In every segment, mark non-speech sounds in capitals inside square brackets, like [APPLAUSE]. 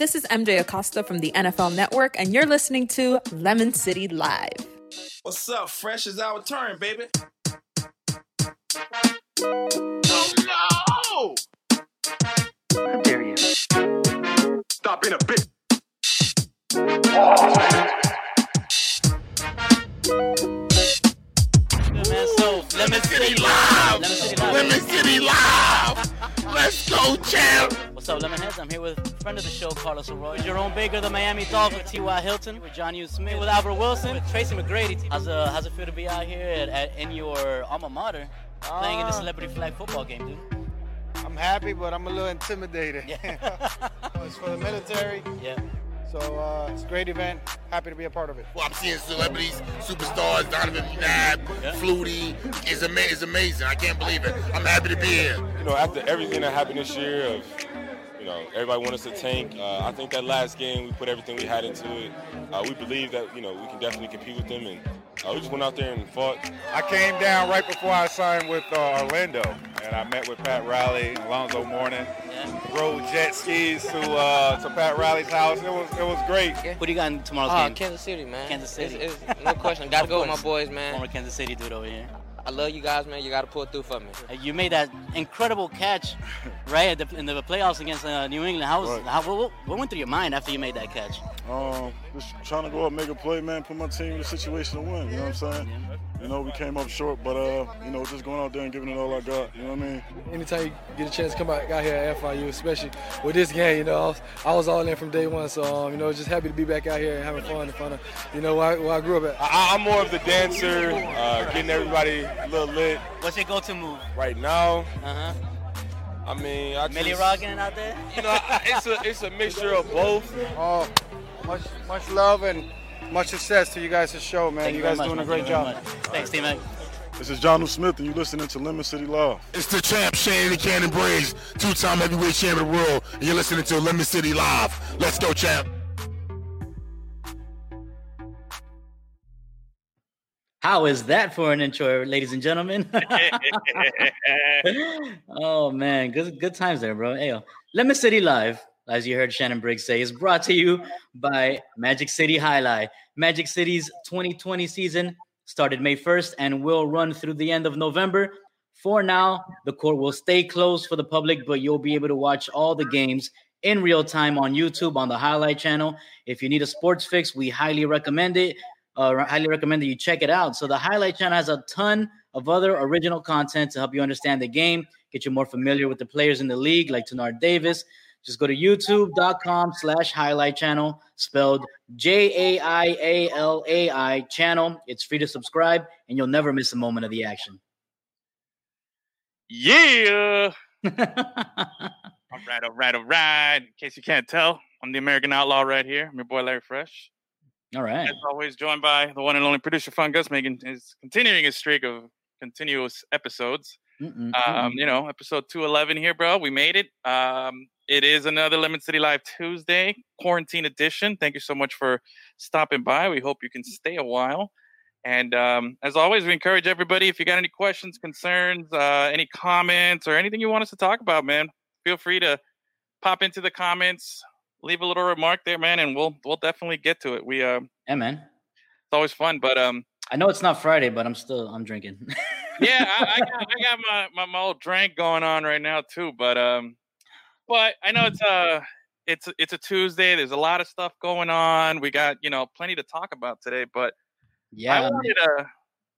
This is MJ Acosta from the NFL Network, and you're listening to Lemon City Live. What's up? Fresh is our turn, baby. Oh no! How dare you? Stop being a bitch. Good man. Lemon City Live! Lemon City Live. Lemon City Live! Let's go, champ! What's up, Lemonheads? I'm here with friend of the show, Carlos Arroyo, Jerome Baker, the Miami Dolphins, T.Y. Hilton, with Jonnu Smith, with Albert Wilson, with Tracy McGrady. How's, uh, how's it feel to be out here at, at, in your alma mater playing in the Uh, celebrity flag football game, dude? I'm happy, but I'm a little intimidated. Yeah. [LAUGHS] it's for the military, yeah. so uh, it's a great event. Happy to be a part of it. Well, I'm seeing celebrities, superstars, Donovan McNabb, Yeah. Flutie. It's, ama- it's amazing. I can't believe it. I'm happy to be here. you know, after everything that happened this year, of you know, everybody wanted us to tank. Uh, I think that last game we put everything we had into it. Uh, we believe that you know we can definitely compete with them, and uh, we just went out there and fought. I came down right before I signed with uh, Orlando, and I met with Pat Riley, Alonzo Mourning, yeah. rode jet skis to uh, to Pat Riley's house. It was it was great. What do you got in tomorrow's Oh, game? Kansas City, man. Kansas City. It's, it's, no question. [LAUGHS] Got to go with my boys, man. Former Kansas City dude over here. I love you guys, man. You got to pull through for me. You made that incredible catch, right, at the, in the playoffs against uh, New England. How was Right. how, what, what went through your mind after you made that catch? Um, just trying to go up, make a play, man, put my team in a situation to win. You know what I'm saying? You know, we came up short, but uh, you know, just going out there and giving it all I got. You know what I mean? Anytime you get a chance to come out, out here at FIU, especially with this game, you know, I was, I was all in from day one. So, um, you know, just happy to be back out here and having fun in front of, you know, where I, where I grew up at. I, I'm more of the dancer, uh, getting everybody a little lit. What's your go-to move? Right now, Uh huh. I mean, I Millie just, rocking out there. You know, it's a it's a mixture of both. Oh, much much love and much success to you guys' show, man. Thank you guys much, doing a great Thank job. Thanks, T-Mac. This is Jonnu Smith, and you're listening to Lemon City Live. It's the champ, Shane Cannon Briggs, two-time heavyweight champion of the world, and you're listening to Lemon City Live. Let's go, champ. How is that for an intro, ladies and gentlemen? [LAUGHS] [LAUGHS] oh man, good good times there, bro. Hey, yo. Lemon City Live, as you heard Shannon Briggs say, is brought to you by Magic City Jai-Alai. Magic City's 2020 season started May 1st and will run through the end of November. For now, the court will stay closed for the public, but you'll be able to watch all the games in real time on YouTube on the Jai-Alai channel. If you need a sports fix, we highly recommend it. Uh, highly recommend that you check it out. So the Jai-Alai channel has a ton of other original content to help you understand the game, get you more familiar with the players in the league, like Tenard Davis. Just go to youtube.com slash jai-alai channel, spelled J A I A L A I channel. It's free to subscribe, and you'll never miss a moment of the action. Yeah. [LAUGHS] all right, all right, all right. In case you can't tell, I'm the American Outlaw right here. I'm your boy Larry Fresh. All right. As always, joined by the one and only producer Fungus, making is continuing his streak of continuous episodes. Mm-mm, Um, mm-mm. you know, episode 211 here, bro. We made it. Um, it is another Lemon City Live Tuesday, quarantine edition. Thank you so much for stopping by. We hope you can stay a while. And um, as always, we encourage everybody if you got any questions, concerns, uh, any comments, or anything you want us to talk about, man, feel free to pop into the comments, leave a little remark there, man, and we'll we'll definitely get to it. We uh, yeah, man. It's always fun, but um, I know it's not Friday, but I'm still I'm drinking. [LAUGHS] yeah, I, I, got, I got my, my my old drink going on right now too. But um, but I know it's uh it's it's a Tuesday. There's a lot of stuff going on. We got you know plenty to talk about today. But yeah, I wanted to.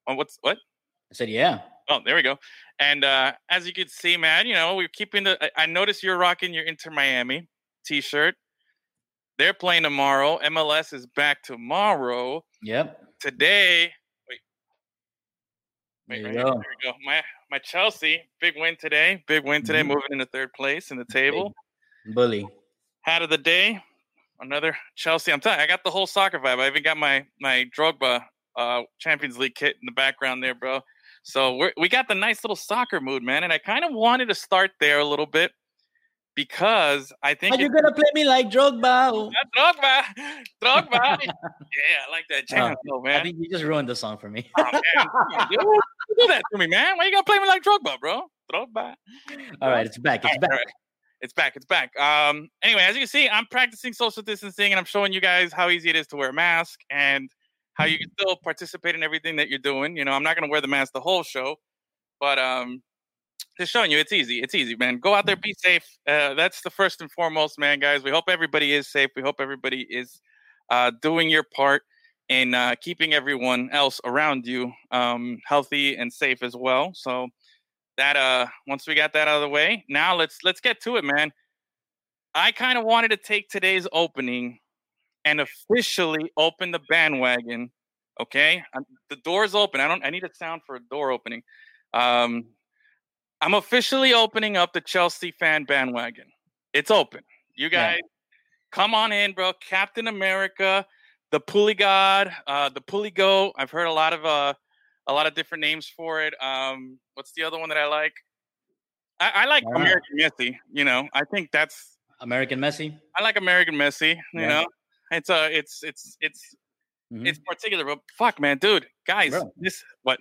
Oh, what's what? I said yeah. Oh, there we go. And uh, as you can see, man, you know we're keeping the. I- I noticed you're rocking your Inter Miami T-shirt. They're playing tomorrow. MLS is back tomorrow. Yep. Today, wait, There Wait, you right here. go. There we go. My my Chelsea, big win today. Big win today, Mhm. moving into third place in the table. Bully. Hat of the day, another Chelsea. I'm telling you, I got the whole soccer vibe. I even got my my Drogba uh, Champions League kit in the background there, bro. So we we got the nice little soccer mood, man. And I kind of wanted to start there a little bit because I think Are you it- gonna play me like Drogba? Drogba, Drogba. [LAUGHS] yeah, I like that jam, Oh, though, I man. think you just ruined the song for me. Oh, man. Dude. Don't that to me, man. Why you gonna play me like Drogba, bro? Drogba. All right, it's back. It's All back. right. It's back. It's back. Um, anyway, as you can see, I'm practicing social distancing and I'm showing you guys how easy it is to wear a mask and how you can still participate in everything that you're doing. You know, I'm not going to wear the mask the whole show, but um, just showing you it's easy. It's easy, man. Go out there, be safe. Uh, that's the first and foremost, man, guys. We hope everybody is safe. We hope everybody is uh, doing your part in uh, keeping everyone else around you um, healthy and safe as well. So that uh once we got that out of the way, now let's let's get to it, man. I kind of wanted to take today's opening and officially open the bandwagon. Okay, I'm, the door's open. I don't. I need a sound for a door opening. Um, I'm officially opening up the Chelsea fan bandwagon. It's open. You guys, yeah. come on in, bro. Captain America, the Pulley God, uh, the Pulley Go. I've heard a lot of uh, a lot of different names for it. Um, what's the other one that I like? I, I like wow. American Messi. You know, I think that's American Messi. I like American Messi. You yeah. know, it's uh, it's it's it's mm-hmm. it's particular. But fuck, man, dude, guys, Bro. this what?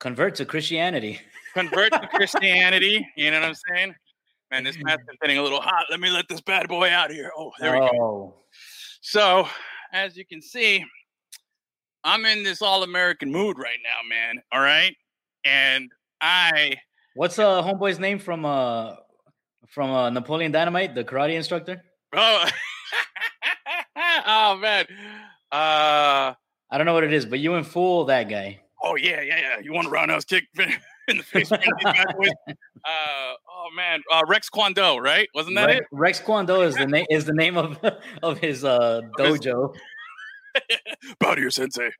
Convert to Christianity. [LAUGHS] Convert to Christianity. You know what I'm saying? Man, this mask is getting a little hot. Let me let this bad boy out here. Oh, there oh. we go. So, as you can see, I'm in this all American mood right now, man. All right. And I What's uh homeboy's name from uh from uh Napoleon Dynamite, the karate instructor? Oh, [LAUGHS] oh man. Uh I don't know what it is, but you in fool that guy. Oh yeah, yeah, yeah. You want a roundhouse kick [LAUGHS] in the face? uh, oh man, uh, Rex Kwon Do, right? Wasn't that Rex, it? Rex Kwon Do is the name is the name of [LAUGHS] of his uh dojo. Bow to your sensei.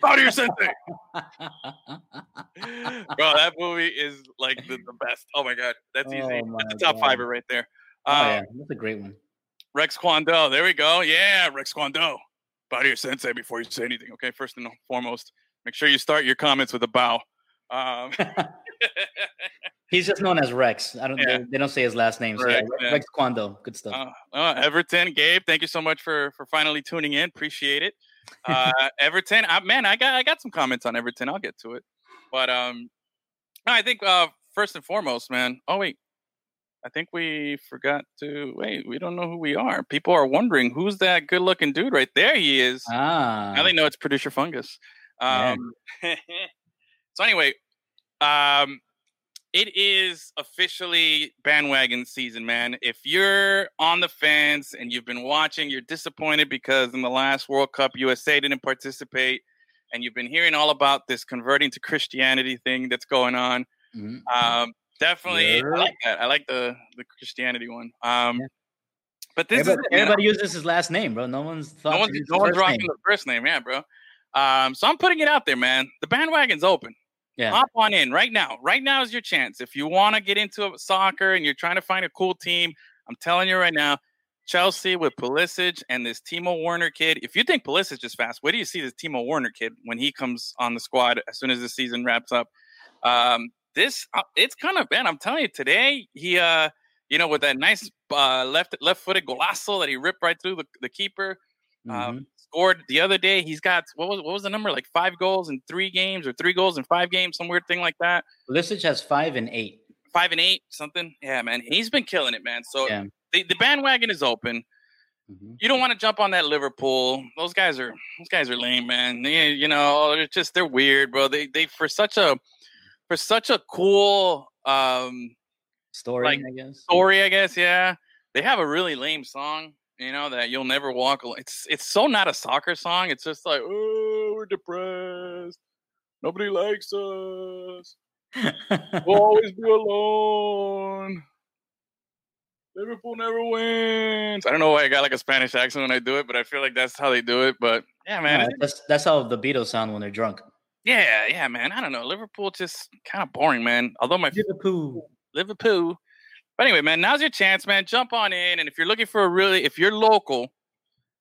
Bow to your sensei. [LAUGHS] Bro, that movie is like the, the best. Oh my god, that's easy. Oh that's the top God. fiver right there. Oh um, yeah, that's a great one. Rex Kwon Do. There we go. Yeah, Rex Kwon Do. Bow to your sensei before you say anything. Okay, first and foremost, make sure you start your comments with a bow. Um, [LAUGHS] He's just known as Rex. I don't. Yeah. They, they, don't say his last name. So Rex, yeah, Rex Kwon Do. Good stuff. Uh, uh, Everton, Gabe. Thank you so much for for finally tuning in. Appreciate it. Uh, [LAUGHS] Everton, I, man, I got I got some comments on Everton. I'll get to it. But um, I think uh, first and foremost, man. Oh wait, I think we forgot to wait. We don't know who we are. People are wondering who's that good-looking dude right there. He is. Ah. Now they know it's producer fungus. Um, [LAUGHS] so anyway, um, it is officially bandwagon season, man. If you're on the fence and you've been watching, you're disappointed because in the last World Cup, USA didn't participate, and you've been hearing all about this converting to Christianity thing that's going on. Mm-hmm. Um, definitely, yeah. I like that. I like the the Christianity one. Um, yeah. But this everybody, is, everybody uses his last name, bro. No one's thought no one's, no one's rocking name. the first name, yeah, bro. Um, so I'm putting it out there, man. The bandwagon's open. Yeah. Hop on in right now. Right now is your chance. If you want to get into soccer and you're trying to find a cool team, I'm telling you right now, Chelsea with Pulisic and this Timo Werner kid. If you think Pulisic is fast, where do you see this Timo Werner kid when he comes on the squad as soon as the season wraps up? Um, this uh, it's kind of bad. I'm telling you, today he, uh, you know, with that nice uh, left left footed golazo that he ripped right through the, the keeper. Um, mm-hmm. Um, scored the other day. He's got what was what was the number? Like five goals in three games or three goals in five games, some weird thing like that. Pulisic has five and eight. Five and eight, something. Yeah, man. He's been killing it, man. So yeah. the, the bandwagon is open. Mm-hmm. You don't want to jump on that Liverpool. Those guys are those guys are lame, man. They, you know, they're just they're weird, bro. They they for such a for such a cool um story, like, I guess. Story, I guess, yeah. They have a really lame song you know that you'll never walk alone. It's it's so not a soccer song. It's just like, oh, we're depressed. Nobody likes us. we'll [LAUGHS] always be alone. Liverpool never wins. I don't know why I got like a Spanish accent when I do it, but I feel like that's how they do it. But yeah, man, yeah, that's that's how the Beatles sound when they're drunk. Yeah, yeah, man. I don't know. Liverpool just kind of boring, man. Although my Liverpool, Liverpool, but anyway, man, now's your chance, man. Jump on in, and if you're looking for a really, if you're local,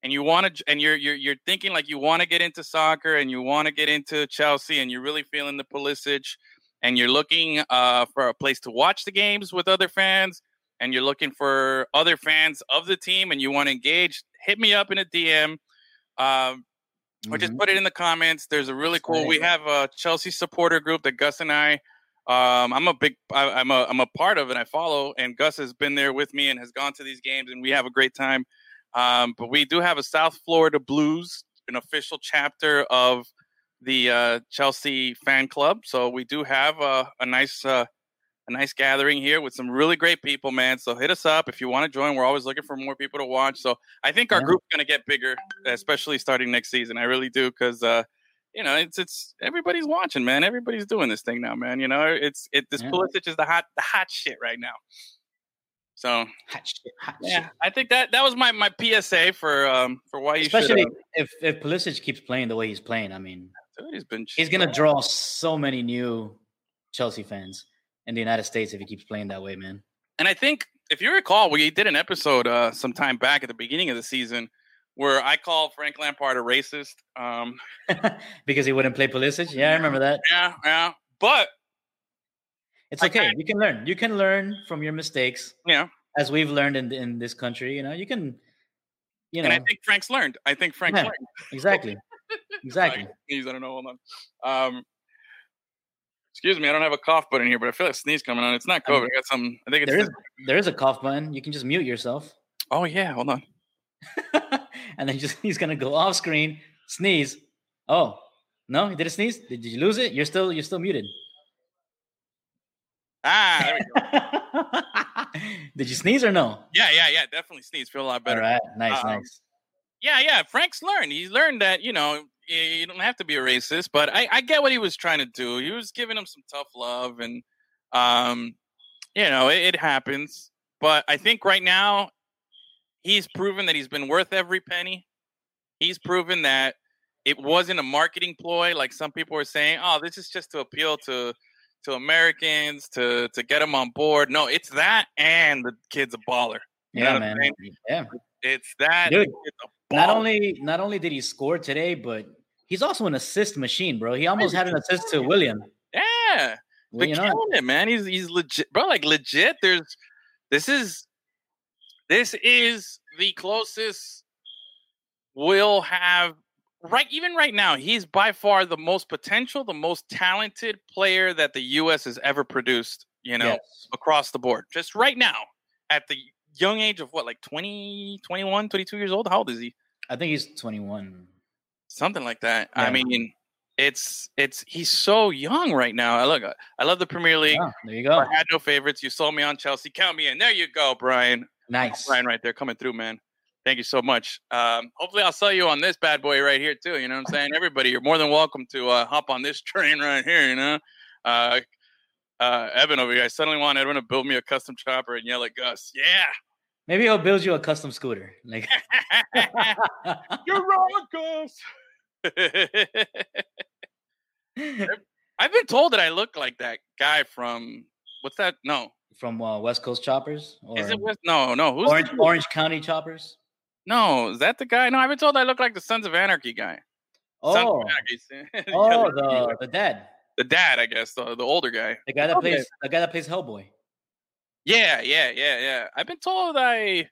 and you want to, and you're you're you're thinking like you want to get into soccer, and you want to get into Chelsea, and you're really feeling the Pulisic, and you're looking uh, for a place to watch the games with other fans, and you're looking for other fans of the team, and you want to engage, hit me up in a DM. Um, or just mm-hmm. put it in the comments. There's a really cool. We have a Chelsea supporter group that Gus and I Um, I'm a big, I, I'm a, I'm a part of it. And I follow, and Gus has been there with me and has gone to these games, and we have a great time. Um, but we do have a South Florida Blues, an official chapter of the uh, Chelsea fan club. So we do have a, a nice, uh, a nice gathering here with some really great people, man. So hit us up if you want to join. We're always looking for more people to watch. So I think our group's going to get bigger, especially starting next season. I really do because. Uh, you know, it's it's everybody's watching, man. Everybody's doing this thing now, man. You know, it's it. This Yeah. Pulisic is the hot the hot shit right now. So Hot shit, hot yeah, shit. I think that that was my my PSA for um for why you Especially should. Uh, if if Pulisic keeps playing the way he's playing, I mean, dude, he's been he's gonna draw so many new Chelsea fans in the United States if he keeps playing that way, man. And I think if you recall, we did an episode uh some time back at the beginning of the season where I called Frank Lampard a racist. Um, [LAUGHS] because he wouldn't play Pulisic. Yeah, I remember that. yeah, yeah, but It's okay. You can learn. You can learn from your mistakes. Yeah. As we've learned in in this country, you know, you can. You know, and I think Frank's learned. I think Frank's Yeah, learned. [LAUGHS] exactly, exactly. Sneeze, I don't know. Hold on. Um, excuse me, I don't have a cough button here, but I feel like sneeze coming on. It's not I mean, COVID. I got some. I think. There is there is a cough button. You can just mute yourself, oh yeah, hold on. [LAUGHS] and then just [LAUGHS] he's gonna go off screen, sneeze. Oh no, he did a sneeze. Did, you lose it? You're still you're still muted. Ah, there we go. [LAUGHS] Did you sneeze or no? yeah, yeah, yeah. Definitely sneeze. Feel a lot better. All right, nice, Um, nice. Yeah, yeah. Frank's learned. He's learned that you know you, you don't have to be a racist. But I, I get what he was trying to do. He was giving him some tough love, and um, you know it, it happens. But I think right now he's proven that he's been worth every penny. He's proven that it wasn't a marketing ploy like some people were saying. Oh, this is just to appeal to to Americans to to get them on board. No, it's that, and the kid's a baller. You Yeah, man. I'm saying? Yeah. It's that. Dude, and the kid's a Not only not only did he score today, but he's also an assist machine, bro. He almost had an assist to William. Yeah, Well, but you know, killing it, man. He's he's legit, bro. Like legit. There's this is this is the closest we'll have right. Even right now, he's by far the most potential, the most talented player that the U.S. has ever produced. You know, Yes. across the board. Just right now, at the young age of what, like 20, 21, 22 years old. How old is he? I think he's 21. something like that. I mean, it's it's he's so young right now. I look, I love the Premier League. Yeah, there you go. I had no favorites. You sold me on Chelsea. Count me in. There you go, Brian. Nice. Brian, right there, coming through, man. Thank you so much. Um, hopefully, I'll sell you on this bad boy right here too. You know what I'm saying? Everybody, you're more than welcome to uh, hop on this [LAUGHS] train right here. You know, uh, uh, Evan over here. I suddenly want Evan to build me a custom chopper and yell at Gus. Yeah, Maybe he'll build you a custom scooter. Like [LAUGHS] [LAUGHS] you're wrong, Gus. I've been told that I look like that guy from what's that? No, from uh, West Coast Choppers or is it West? No, no. Who's Orange Orange County Choppers? No, is that the guy? No, I've been told I look like the Sons of Anarchy guy. Sons of Oh, Anarchy. [LAUGHS] Oh, the the dad, the dad, I guess, the, the older guy. the guy that Okay. plays the guy that plays Hellboy. Yeah, yeah, yeah, yeah. I've been told I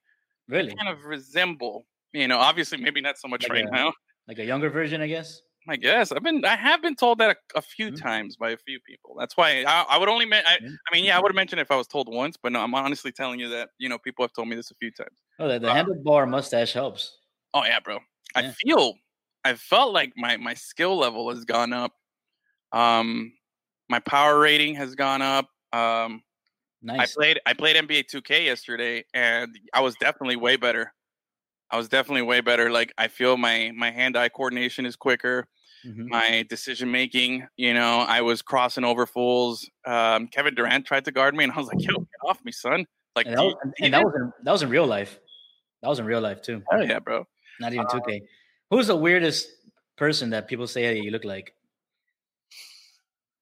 Really, kind of resemble. You know, obviously, maybe not so much Like right a- now. like a younger version, I guess. I guess I've been, I have been told that a, a few Mhm. times by a few people. That's why I, I would only, men- I, Yeah. I mean, yeah, I would have mentioned if I was told once, but no, I'm honestly telling you that you know people have told me this a few times. Oh, the, the Uh, handlebar mustache helps. Oh yeah, bro. I feel I felt like my my skill level has gone up. Um my power rating has gone up. Um I played I played NBA 2K yesterday and I was definitely way better. I was definitely way better. Like I feel my my hand-eye coordination is quicker. Mhm. My decision making, you know, I was crossing over fools. Um, Kevin Durant tried to guard me, and I was like, "Yo, [LAUGHS] get off me, son!" Like, And that was, and- that was in, that was in real life. That was in real life too. oh yeah, bro. Not even 2K. Who's the weirdest person that people say hey, you look like?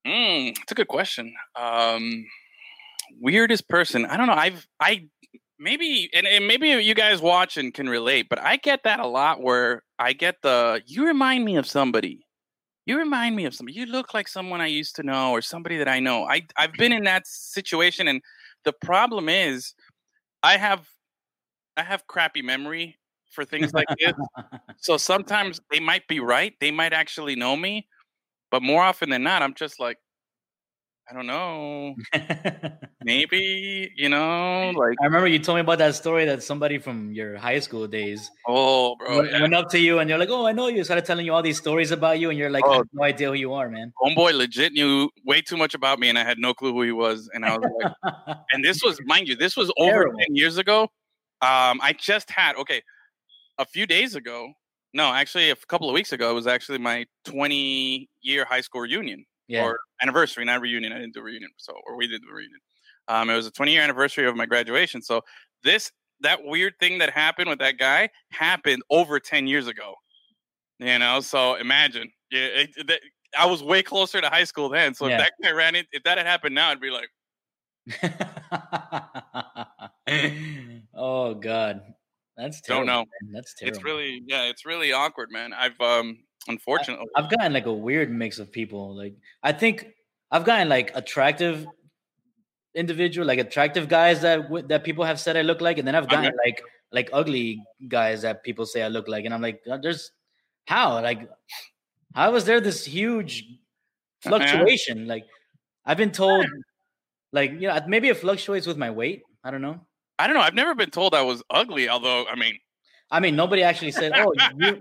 Mm, it's a good question. Um, weirdest person. I don't know. I've I maybe and, and maybe you guys watch and can relate, but I get that a lot where I get the you remind me of somebody. You remind me of somebody. You look like someone I used to know or somebody that I know. I I've been in that situation and the problem is I have I have crappy memory for things like this. [LAUGHS] so sometimes they might be right. They might actually know me, but more often than not, I'm just like, I don't know. [LAUGHS] Maybe you know, like I remember you told me about that story that somebody from your high school days oh, bro, went, yeah. went up to you and you're like, "Oh, I know you." Started telling you all these stories about you, and you're like, "I Oh. have no idea who you are, man." homeboy legit knew way too much about me, and I had no clue who he was. And I was like, [LAUGHS] and this was, mind you, this was over Terrible. ten years ago. Um, I just had okay, a few days ago. No, actually, a couple of weeks ago, it was actually my 20 year high school reunion Yeah. or anniversary, not reunion. I didn't do reunion, so or we did the reunion. Um, it was a 20 year anniversary of my graduation. So this that weird thing that happened with that guy happened over 10 years ago. You know, so imagine, yeah, it, it- that- I was way closer to high school then. So Yeah. if that guy ran in, if that had happened now, I'd be like, [LAUGHS] oh God, that's Don't terrible. know. man. That's terrible. it's really, yeah, it's really awkward, man. I've um, unfortunately, I've gotten like a weird mix of people. Like I think I've gotten like attractive individual, like attractive guys that that people have said I look like, and then I've Okay. gotten like like ugly guys that people say I look like, and I'm like, "Uh, there's how like how is there this huge Uh-huh. fluctuation? Like I've been told, like you know, maybe it fluctuates with my weight. I don't know. I don't know. I've never been told I was ugly, although I mean, I mean, nobody actually said, "Oh, you,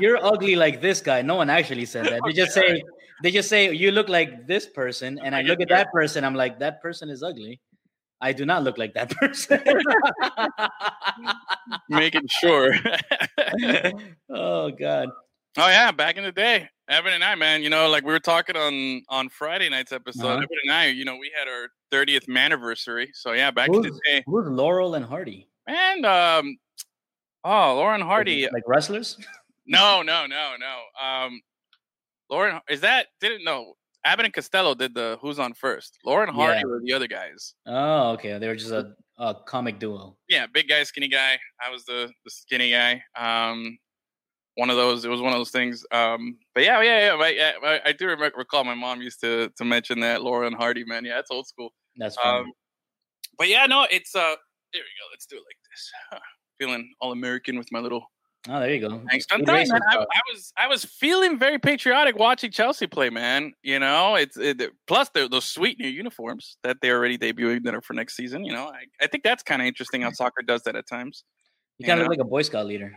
you're ugly like this guy." No one actually said that. They just say, they just say, "You look like this person," and I look at that person. I'm like, "That person is ugly." I do not look like that [LAUGHS] person. making sure. [LAUGHS] oh God. Oh yeah, back in the day, Evan and I, man. You know, like we were talking on on Friday night's episode. Uh-huh. Evan and I, you know, we had our 30th anniversary. So yeah, back in the day, who's Laurel and Hardy? and um, oh, Lauren Hardy. Like wrestlers? No, no, no, no. Um, Lauren, is that didn't know? Abbott and Costello did the Who's on First. Lauren Hardy Yeah. were the other guys. Oh, okay. They were just a, a comic duo. Yeah, big guy, skinny guy. I was the the skinny guy. Um, one of those. It was one of those things. Um, but yeah, yeah, yeah. I, yeah, I, I do remember, recall my mom used to to mention that Lauren Hardy. Man, yeah, it's old school. That's funny. Um, but yeah, no, it's uh. There we go. Let's do it like this. [LAUGHS] Feeling all American with my little oh, there you go. Thanks. I'm telling man, I. I was I was feeling very patriotic watching Chelsea play, man. You know, it's it, plus the, those sweet new uniforms that they're already debuting that are for next season. You know, I, I think that's kind of interesting how soccer does that at times. You kind of look like a Boy Scout leader.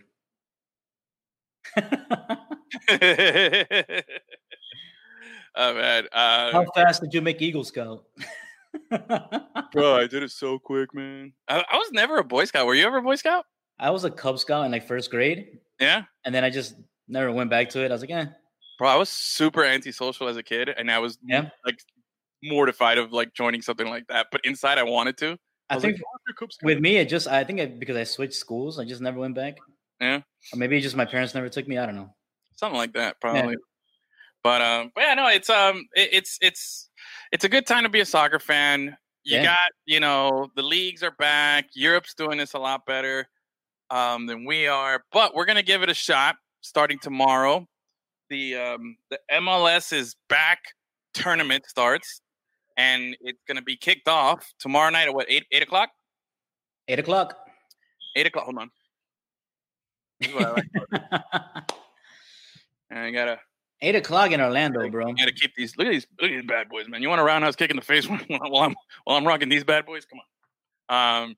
[LAUGHS] oh man, uh, How fast did you make Eagle Scout? [LAUGHS] bro, I did it so quick, man. I, I was never a Boy Scout. Were you ever a Boy Scout? I was a Cub Scout in like first grade, Yeah, and then I just never went back to it. I was like, eh. bro, I was super antisocial as a kid, and I was Yeah. like mortified of like joining something like that. But inside, I wanted to. I, was think like, "Oh, you're a Cub Scout." with me, it just I think I, because I switched schools, I just never went back. Yeah. Or maybe just my parents never took me. I don't know. something like that probably but um but yeah no it's um it, it's it's it's a good time to be a soccer fan you Yeah. got you know the leagues are back europe's doing this a lot better um than we are but we're gonna give it a shot starting tomorrow the um the mls is back tournament starts and it's gonna be kicked off tomorrow night at what eight eight o'clock Eight o'clock. eight o'clock hold on This is what I like. I gotta Eight o'clock in Orlando, bro. You got to keep these. Look at these. Look at these bad boys, man. You want a roundhouse kick in the face [LAUGHS] while I'm while I'm rocking these bad boys? Come on. Um.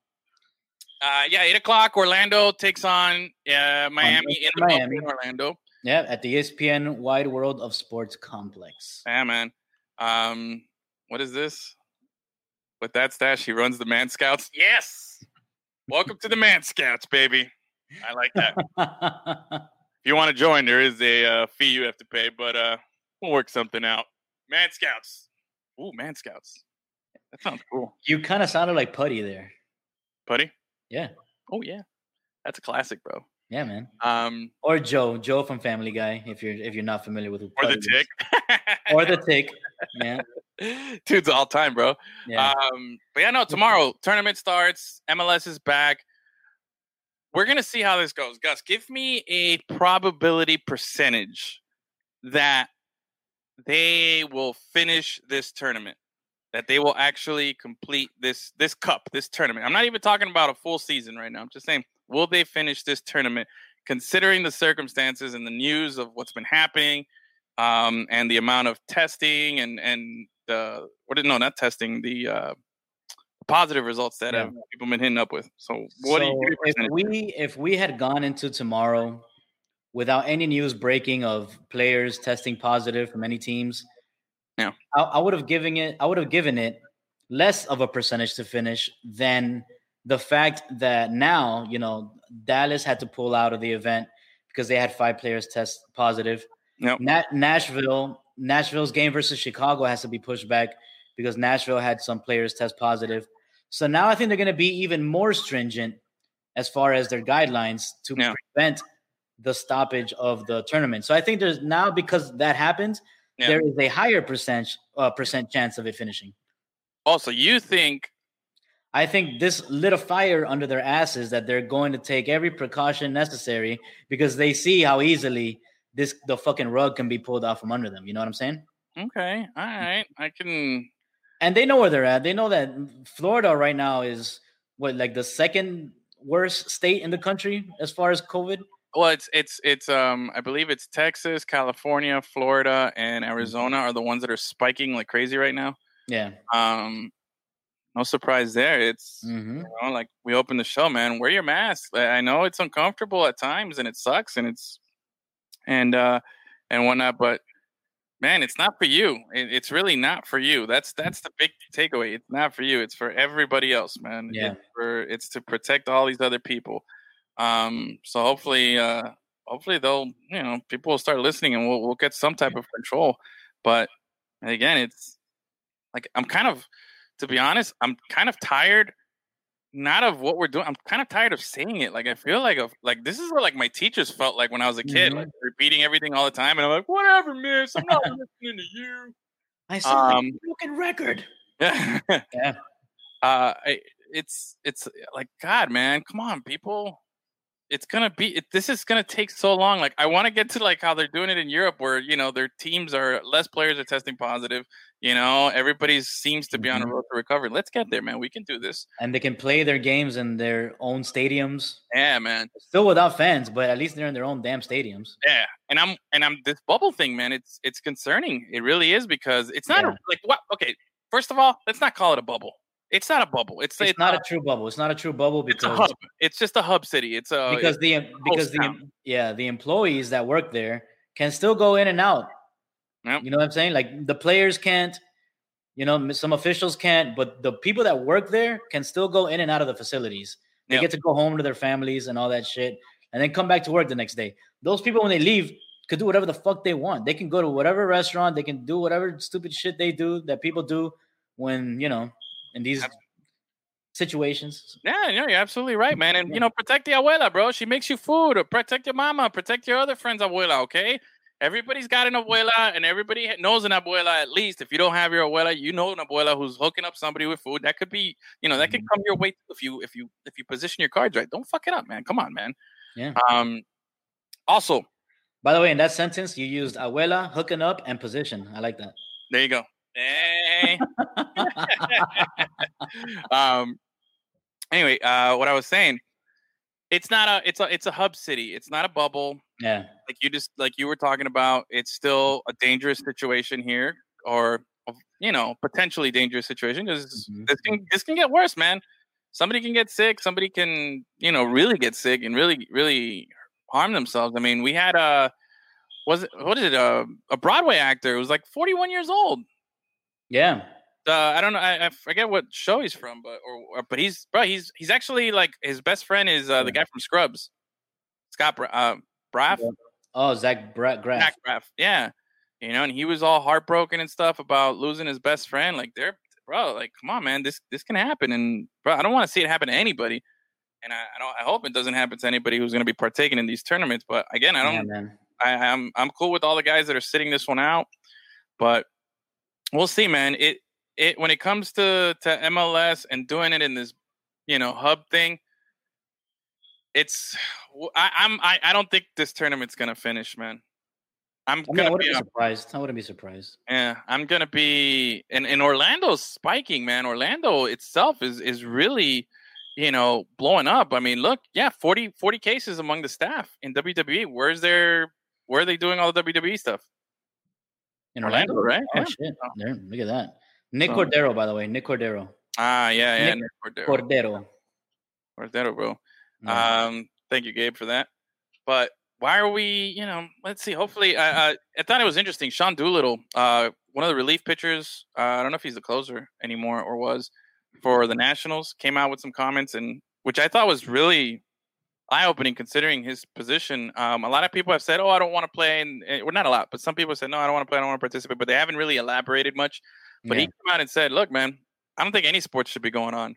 Uh. Yeah. Eight o'clock. Orlando takes on uh, Miami in the Miami. Orlando. Yeah, at the ESPN Wide World of Sports Complex. Yeah, man. Um. What is this? With that stash, he runs the Man Scouts. Yes. Welcome to the Man Scouts, baby. I like that. [LAUGHS] if you want to join, there is a uh, fee you have to pay, but uh, we'll work something out. Man Scouts. Ooh, Man Scouts. That sounds cool. you kind of sounded like Puddy there. Puddy? Yeah, Oh yeah, that's a classic, bro. yeah, man. Um, Or Joe, Joe from Family Guy. If you're if you're not familiar with who or the tick, or the Tick. Yeah, [LAUGHS] dude's all time, bro. yeah. Um, but yeah, no, tomorrow tournament starts. MLS is back. We're gonna see how this goes. Gus, give me a probability percentage that they will finish this tournament. That they will actually complete this this cup, this tournament. I'm not even talking about a full season right now. I'm just saying, will they finish this tournament, considering the circumstances and the news of what's been happening, um, and the amount of testing and and the what did no not testing the uh, positive results that Yeah. have people been hitting up with. So what do you So if we if we had gone into tomorrow without any news breaking of players testing positive from any teams, Yeah. I, I would have given it I would have given it less of a percentage to finish than the fact that now you know Dallas had to pull out of the event because they had five players test positive. Yep. Na- Nashville Nashville's game versus Chicago has to be pushed back because Nashville had some players test positive. So now I think they're going to be even more stringent as far as their guidelines to Yeah. prevent the stoppage of the tournament. So I think there's now because that happened, Yeah. there is a higher percent uh, percent chance of it finishing. Also, you think I think this lit a fire under their asses that they're going to take every precaution necessary because they see how easily this the fucking rug can be pulled out from under them. You know what I'm saying? okay, all right, I can. And they know where they're at. They know that Florida right now is what like the second worst state in the country as far as COVID. Well, it's it's it's um I believe it's Texas, California, Florida, and Arizona are the ones that are spiking like crazy right now. Yeah. Um, no surprise there. It's Mm-hmm. you know, like we open the show, man. Wear your mask. I I know it's uncomfortable at times, and it sucks, and it's and uh and whatnot. But man, it's not for you. It, it's really not for you. That's that's the big takeaway. It's not for you. It's for everybody else, man. Yeah. It's for it's to protect all these other people. Um. So hopefully, uh, hopefully they'll you know people will start listening, and we'll we'll get some type of control. But again, it's like I'm kind of to be honest, I'm kind of tired. Not of what we're doing. I'm kind of tired of saying it. Like I feel like of like this is what like my teachers felt like when I was a kid, Mhm. like repeating everything all the time, and I'm like, whatever, miss. I'm not [LAUGHS] listening to you. I saw Um, a broken record. Yeah. [LAUGHS] Yeah. Uh, I, it's it's like God, man. Come on, people. It's gonna be. It, this is gonna take so long. Like I want to get to like how they're doing it in Europe, where you know their teams are less players are testing positive. You know, everybody seems to be on a Mhm. road to recovery. Let's get there, man. We can do this. And they can play their games in their own stadiums, Yeah, man. still without fans, but at least they're in their own damn stadiums. Yeah, and I'm and I'm this bubble thing, man. It's it's concerning. It really is because it's not Yeah. a, like what. Okay, first of all, let's not call it a bubble. It's not a bubble. It's It's, not a true bubble. It's not a true bubble it's a because hub. It's just a hub city. It's uh, a because the because the town. yeah the employees that work there can still go in and out. Yep. You know what I'm saying? Like the players can't, you know, some officials can't, but the people that work there can still go in and out of the facilities. They Yep. get to go home to their families and all that shit, and then come back to work the next day. Those people, when they leave, could do whatever the fuck they want. They can go to whatever restaurant. They can do whatever stupid shit they do that people do when you know in these situations. Yeah, no, you're absolutely right, man. And you know, protect the abuela, bro. She makes you food. Or protect your mama. Protect your other friends' abuela. Okay. Everybody's got an abuela, and everybody knows an abuela. At least, if you don't have your abuela, you know an abuela who's hooking up somebody with food. That could be, you know, that could come your way if you if you if you position your cards right. Don't fuck it up, man. Come on, man. Yeah. Um. Also, By the way, in that sentence, you used abuela, hooking up, and position. I like that. there you go. [LAUGHS] Um. Anyway, uh, what I was saying, it's not a it's a it's a hub city. It's not a bubble. yeah. like you just like you were talking about it's still a dangerous situation here or you know potentially dangerous situation because Mhm. this can this can get worse man somebody can get sick somebody can you know really get sick and really really harm themselves i mean we had a was it what is it a, a broadway actor who was like 41 years old Yeah. uh, I don't know. I, I forget what show he's from, but or, or but he's bro. He's he's actually like his best friend is uh, the guy from Scrubs, Scott Bra- uh, Braff. Oh, Zach Bra- Graff. Zach Braff. Yeah. You know, and he was all heartbroken and stuff about losing his best friend. Like they're bro, like, come on, man, this this can happen. And bro, I don't want to see it happen to anybody. And I, I don't I hope it doesn't happen to anybody who's gonna be partaking in these tournaments. But again, I don't man. I, I'm I'm cool with all the guys that are sitting this one out. But we'll see, man. It it when it comes to to MLS and doing it in this, you know, hub thing, it's I, I'm I, I don't think this tournament's gonna finish, man. I'm I mean, gonna wouldn't be be surprised. I wouldn't be surprised. yeah, I'm gonna be and, and Orlando's spiking, man. Orlando itself is is really, you know, blowing up. I mean, look, yeah, 40, 40 cases among the staff in WWE. Where's their where are they doing all the WWE stuff? In Orlando, Orlando, right? Oh Yeah. shit! There, look at that. Nick So- Cordero, by the way, Nick Cordero. Ah, yeah, yeah. Nick Nick Cordero. Cordero. Cordero, bro. Yeah. Um, thank you, Gabe, for that. But why are we, you know, let's see. Hopefully, I, I, I thought it was interesting. Sean Doolittle, uh, one of the relief pitchers, uh, I don't know if he's the closer anymore or was for the Nationals, came out with some comments, and which I thought was really eye opening considering his position. Um, a lot of people have said, "Oh, I don't want to play," and, and well, not a lot, but some people said, "No, I don't want to play. I don't want to participate," but they haven't really elaborated much. But he came out and said, "Look, man, I don't think any sports should be going on.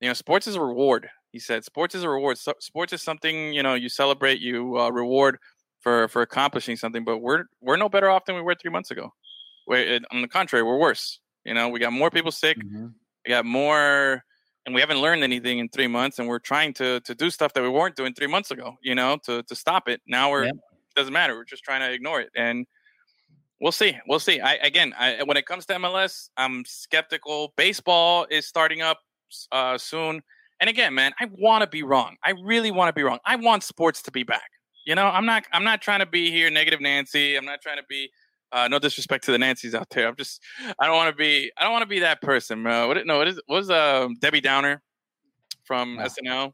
You know, sports is a reward." He said, "Sports is a reward. So, sports is something you know you celebrate, you uh, reward for for accomplishing something. But we're we're no better off than we were three months ago. We're, on the contrary, we're worse. You know, we got more people sick. Mhm. We got more, and we haven't learned anything in three months. And we're trying to to do stuff that we weren't doing three months ago. You know, to to stop it. Now we're Yep. doesn't matter. We're just trying to ignore it. And we'll see. We'll see. I again, I, when it comes to MLS, I'm skeptical. Baseball is starting up uh, soon. And again, man, I want to be wrong. I really want to be wrong. I want sports to be back. You know, I'm not. I'm not trying to be here negative Nancy. I'm not trying to be. Uh, no disrespect to the Nancys out there. I'm just. I don't want to be. I don't want to be that person, bro. What? No. What is? What was um, Debbie Downer from Wow. SNL?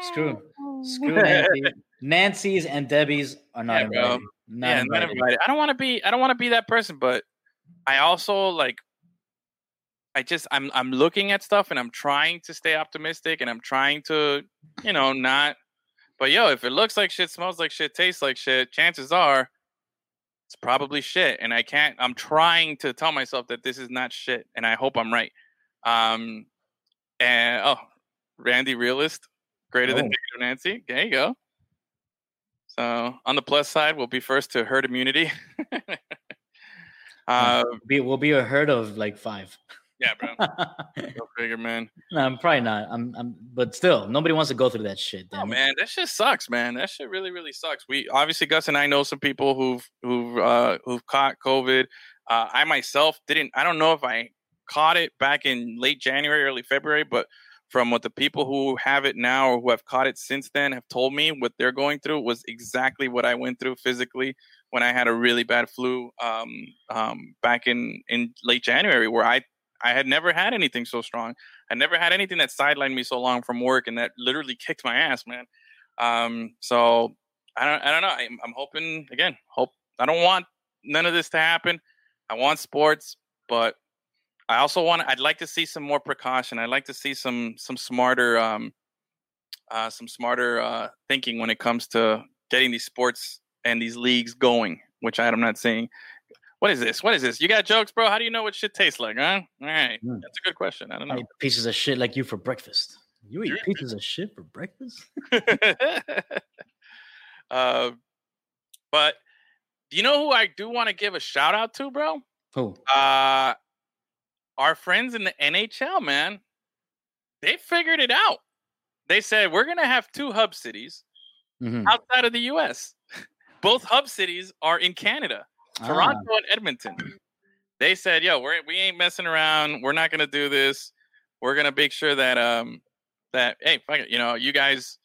Screw, screw [LAUGHS] Nancy. Nancy's and Debbie's are not Yeah, invited. Not yeah, not invited. invited. I don't want to be. I don't want to be that person, but I also like. I just I'm I'm looking at stuff and I'm trying to stay optimistic and I'm trying to, you know, not. But yo, if it looks like shit, smells like shit, tastes like shit, chances are it's probably shit. And I can't. I'm trying to tell myself that this is not shit, and I hope I'm right. Um, and oh, Randy Realist, greater than Oh. Negative Nancy. There you go. So on the plus side, we'll be first to herd immunity. [LAUGHS] uh, Be, we'll be a herd of like five. Yeah, bro. [LAUGHS] Go figure, man. no, I'm probably not. I'm, I'm, but still, nobody wants to go through that shit. Oh damn man, that shit sucks, man. That shit really, really sucks. We obviously Gus and I know some people who've who've uh, who've caught COVID. Uh, I myself didn't. I don't know if I caught it back in late January, early February, but from what the people who have it now or who have caught it since then have told me, what they're going through was exactly what I went through physically when I had a really bad flu um, um, back in in late January, where I I had never had anything so strong. I never had anything that sidelined me so long from work and that literally kicked my ass, man. Um, so I don't, I don't know. I'm, I'm hoping again. Hope I don't want none of this to happen. I want sports, but I also want. I'd like to see some more precaution. I'd like to see some some smarter, um, uh, some smarter uh, thinking when it comes to getting these sports and these leagues going. Which I'm not seeing. What is this? What is this? You got jokes, bro? How do you know what shit tastes like, huh? All right, Hmm. that's a good question. I don't I know. eat pieces of shit like you for breakfast. You eat pieces of shit for breakfast? [LAUGHS] [LAUGHS] uh, but do you know who I do want to give a shout out to, bro? Who? Uh, our friends in the NHL, man, they figured it out. They said we're gonna have two hub cities Mhm. outside of the U.S. [LAUGHS] Both hub cities are in Canada, Ah, Toronto and Edmonton. They said, "Yo, we're we ain't messing around. We're not gonna do this. We're gonna make sure that um that hey, fuck it, you know, you guys."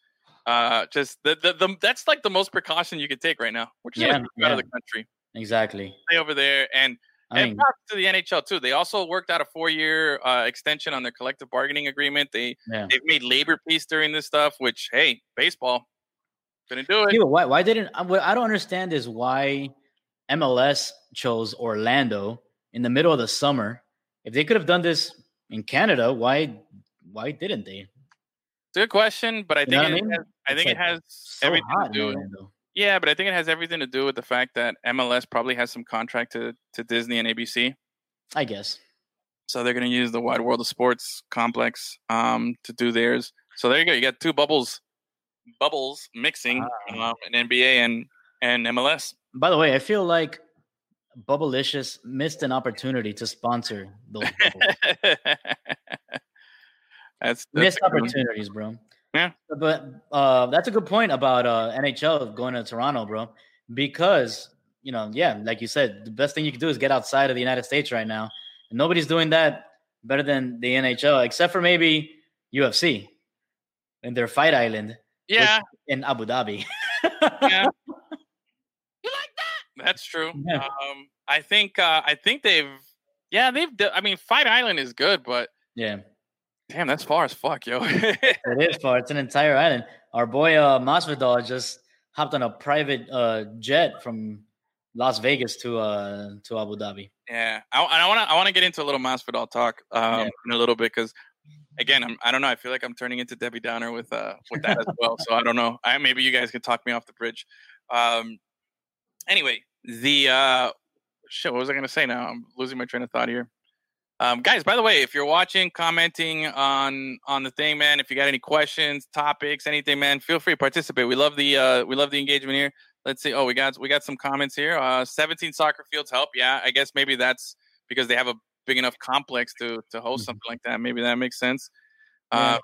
Uh, just the, the the that's like the most precaution you could take right now. We're just Yeah, gonna move out of the country, exactly. stay over there, and I and mean, props to the NHL too. They also worked out a four-year uh, extension on their collective bargaining agreement. They yeah. they've made labor peace during this stuff. Which hey, baseball couldn't do it. Yeah, why? Why didn't? I- What I don't understand is why MLS chose Orlando in the middle of the summer. If they could have done this in Canada, why? Why didn't they? Good question, but I You think know it I mean? has, I It's think it like has So everything to do. Orlando. Yeah, but I think it has everything to do with the fact that MLS probably has some contract to to Disney and ABC, I guess. so they're going to use the Wide World of Sports complex um, to do theirs. So there you go. You got two bubbles, bubbles mixing Ah. um, in NBA and and MLS. By the way, I feel like Bubblicious missed an opportunity to sponsor those [LAUGHS] that's, that's missed a good one. opportunities, bro. Yeah. But uh, that's a good point about uh, NHL going to Toronto, bro. Because you know, yeah, like you said, the best thing you can do is get outside of the United States right now, and nobody's doing that better than the NHL, except for maybe UFC and their Fight Island Yeah, in Abu Dhabi. yeah. [LAUGHS] That's true. Yeah. Um, I think uh, I think they've yeah they've. I mean, Fight Island is good, but Yeah, damn, that's far as fuck, yo. [LAUGHS] it is far. It's an entire island. Our boy uh, Masvidal just hopped on a private uh, jet from Las Vegas to uh, to Abu Dhabi. Yeah, I, want to I want to get into a little Masvidal talk um, Yeah. in a little bit because again, I'm, I don't know. I feel like I'm turning into Debbie Downer with uh with that as well. So I don't know. I, maybe you guys can talk me off the bridge. Um, anyway, the uh, shit. What was I gonna say now? I'm losing my train of thought here. Um, guys, by the way, if you're watching, commenting on on the thing, man, if you got any questions, topics, anything, man, feel free to participate. We love the uh, we love the engagement here. Let's see. Oh, we got we got some comments here. Uh, 17 soccer fields help. Yeah, I guess maybe that's because they have a big enough complex to to host something like that. Maybe that makes sense. Yeah. Uh,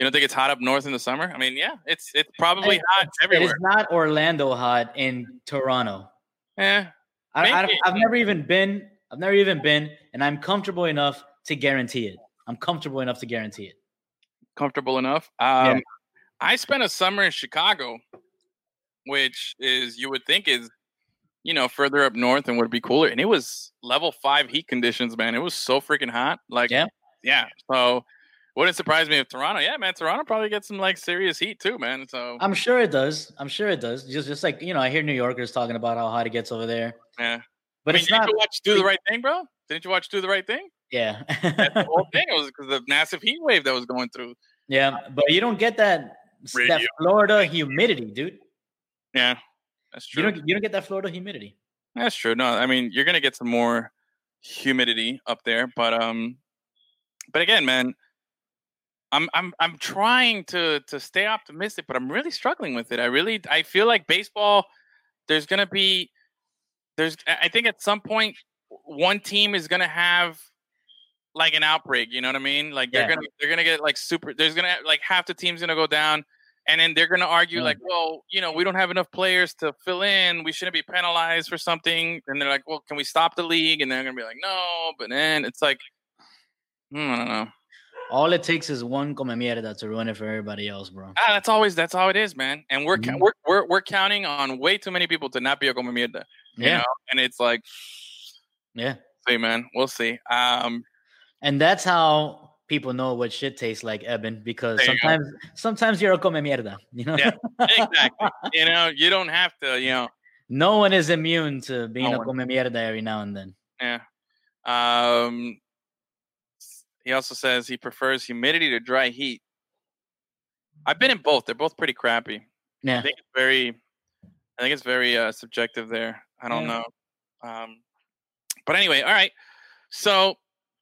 you don't think it's hot up north in the summer? I mean, yeah, it's it's probably It- hot It everywhere. is not Orlando hot in Toronto. Yeah, I, I, I've never even been. I've never even been, and I'm comfortable enough to guarantee it. I'm comfortable enough to guarantee it. comfortable enough. Um, I spent a summer in Chicago, which is you would think is you know further up north and would be cooler, and it was level five heat conditions, man. It was so freaking hot. Like, Yeah. yeah. So wouldn't surprise me if Toronto, yeah, man, Toronto probably gets some like serious heat too, man. So I'm sure it does. I'm sure it does. Just just like you know, I hear New Yorkers talking about how hot it gets over there, yeah. but I mean, it's didn't not. you watch Do the Right Thing, bro? Didn't you watch Do the Right Thing? Yeah, That's the whole thing. [LAUGHS] It was because the massive heat wave that was going through. yeah, but you don't get that that Florida humidity, dude. Yeah, that's You true. don't you don't get that Florida humidity. That's true. No, I mean you're gonna get some more humidity up there, but um, but again, man, I'm I'm I'm trying to to stay optimistic, but I'm really struggling with it. I really I feel like baseball. There's gonna be there's I think at some point one team is gonna have like an outbreak. You know what I mean? Like they're Yeah. gonna they're gonna get like super. There's gonna like half the team's gonna go down. And then they're going to argue, Yeah. like, well, you know, we don't have enough players to fill in. We shouldn't be penalized for something. And they're like, well, can we stop the league? And they're going to be like, no. But then it's like, hmm, I don't know. All it takes is one come mierda to ruin it for everybody else, bro. Ah, that's always that's how it is, man. And we're Mhm. we're, we're we're counting on way too many people to not be a como mierda. You Yeah, know? And it's like, yeah, see, man, we'll see. Um, and that's how people know what shit tastes like, Eben. Because There you sometimes sometimes you're a come mierda. You know, Yeah. [LAUGHS] exactly. you know, you don't have to. You know, no one is immune to being No a one. come mierda every now and then. Yeah. Um, he also says he prefers humidity to dry heat. I've been in both. They're both pretty crappy. Yeah. I think it's very, I think it's very uh, subjective there. I don't Yeah. know. Um, but anyway, all right. So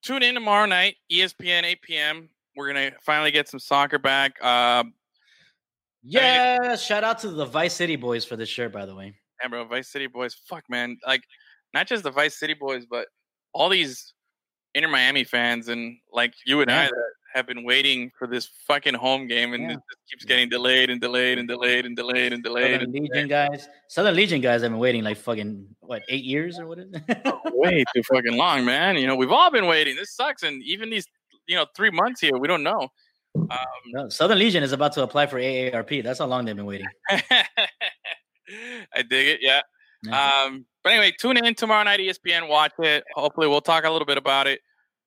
tune in tomorrow night, ESPN 8 p.m. We're gonna finally get some soccer back. Uh, yeah. Shout out to the Vice City boys for this shirt, by the way. and bro, Vice City boys, fuck man, like not just the Vice City boys, but all these Inter Miami fans and like you and I Yeah. that have been waiting for this fucking home game, and Yeah. it just keeps getting delayed and delayed and delayed and delayed and delayed. Southern And Legion guys, Southern Legion guys have been waiting like fucking what eight years or what is it? way too fucking long, man. You know, we've all been waiting. This sucks, and even these, you know, three months here, we don't know. Um, No, Southern Legion is about to apply for AARP. That's how long they've been waiting. [LAUGHS] I dig it. Yeah. Um, but anyway, tune in tomorrow night, ESPN. Watch it. Hopefully, we'll talk a little bit about it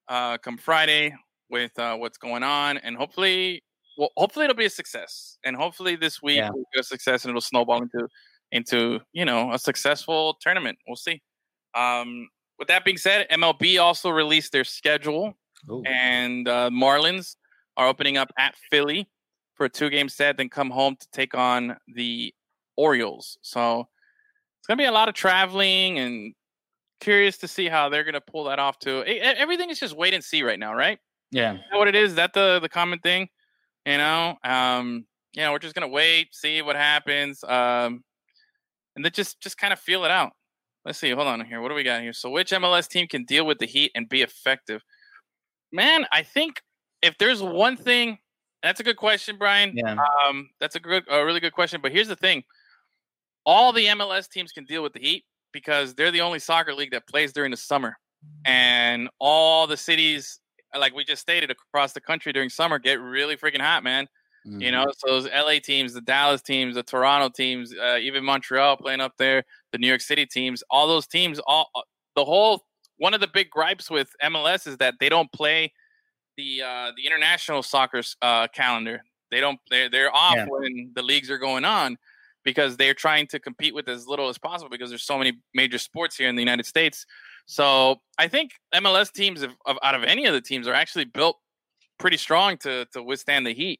uh, come Friday with uh, what's going on, and hopefully, well, hopefully it'll be a success. And hopefully, this week Yeah. will be a success, and it'll snowball into into you know a successful tournament. We'll see. Um, with that being said, MLB also released their schedule Ooh. and uh, Marlins are opening up at Philly for a two game set, then come home to take on the Orioles. So it's going to be a lot of traveling and curious to see how they're going to pull that off too. Everything is just wait and see right now, right? Yeah, Is that what it is? Is that the, the common thing? You know, um, you know, we're just going to wait, see what happens. Um, and then just, just kind of feel it out. Let's see. Hold on here. What do we got here? So, which MLS team can deal with the heat and be effective? Man, I think if there's one thing, that's a good question, Brian. yeah. Um, that's a good, a really good question. But here's the thing: all the MLS teams can deal with the heat because they're the only soccer league that plays during the summer, and all the cities, like we just stated, across the country during summer get really freaking hot, man. You know, so those LA teams, the Dallas teams, the Toronto teams, uh, even Montreal playing up there, the New York City teams, all those teams, all uh, the whole one of the big gripes with MLS is that they don't play the uh, the international soccer uh, calendar. They don't. They're they're off Yeah. when the leagues are going on because they're trying to compete with as little as possible because there's so many major sports here in the United States. So I think MLS teams, of, of out of any of the teams, are actually built pretty strong to to withstand the heat.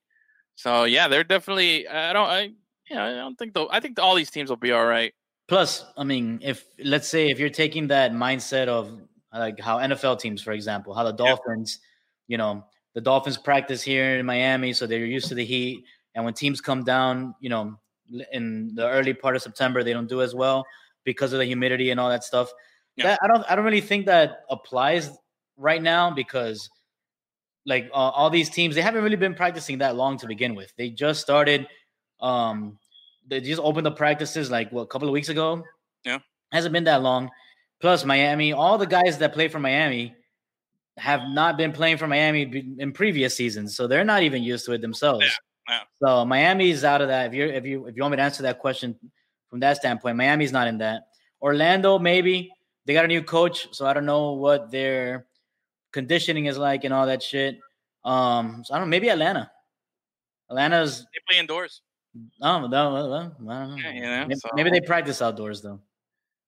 So yeah, they're definitely. I don't. I yeah. I don't think though. I think all these teams will be all right. Plus, I mean, if let's say if you're taking that mindset of like how NFL teams, for example, how the Dolphins, you know, the Dolphins practice here in Miami, so they're used to the heat, and when teams come down, you know, in the early part of September, they don't do as well because of the humidity and all that stuff. Yeah. That I don't, I don't really think that applies right now because like uh, all these teams, they haven't really been practicing that long to begin with. They just started. Um, they just opened the practices like what a couple of weeks ago. Yeah. hasn't been that long. Plus, Miami, all the guys that play for Miami have not been playing for Miami in previous seasons, so they're not even used to it themselves. yeah. So Miami's out of that. If you're if you if you want me to answer that question from that standpoint, Miami's not in that. Orlando, maybe they got a new coach, so I don't know what their conditioning is like and all that shit. Um, so I don't know. Maybe Atlanta. Atlanta's They play indoors. Oh, no, well, well, I don't know. Yeah, you know, maybe, so- maybe they practice outdoors though.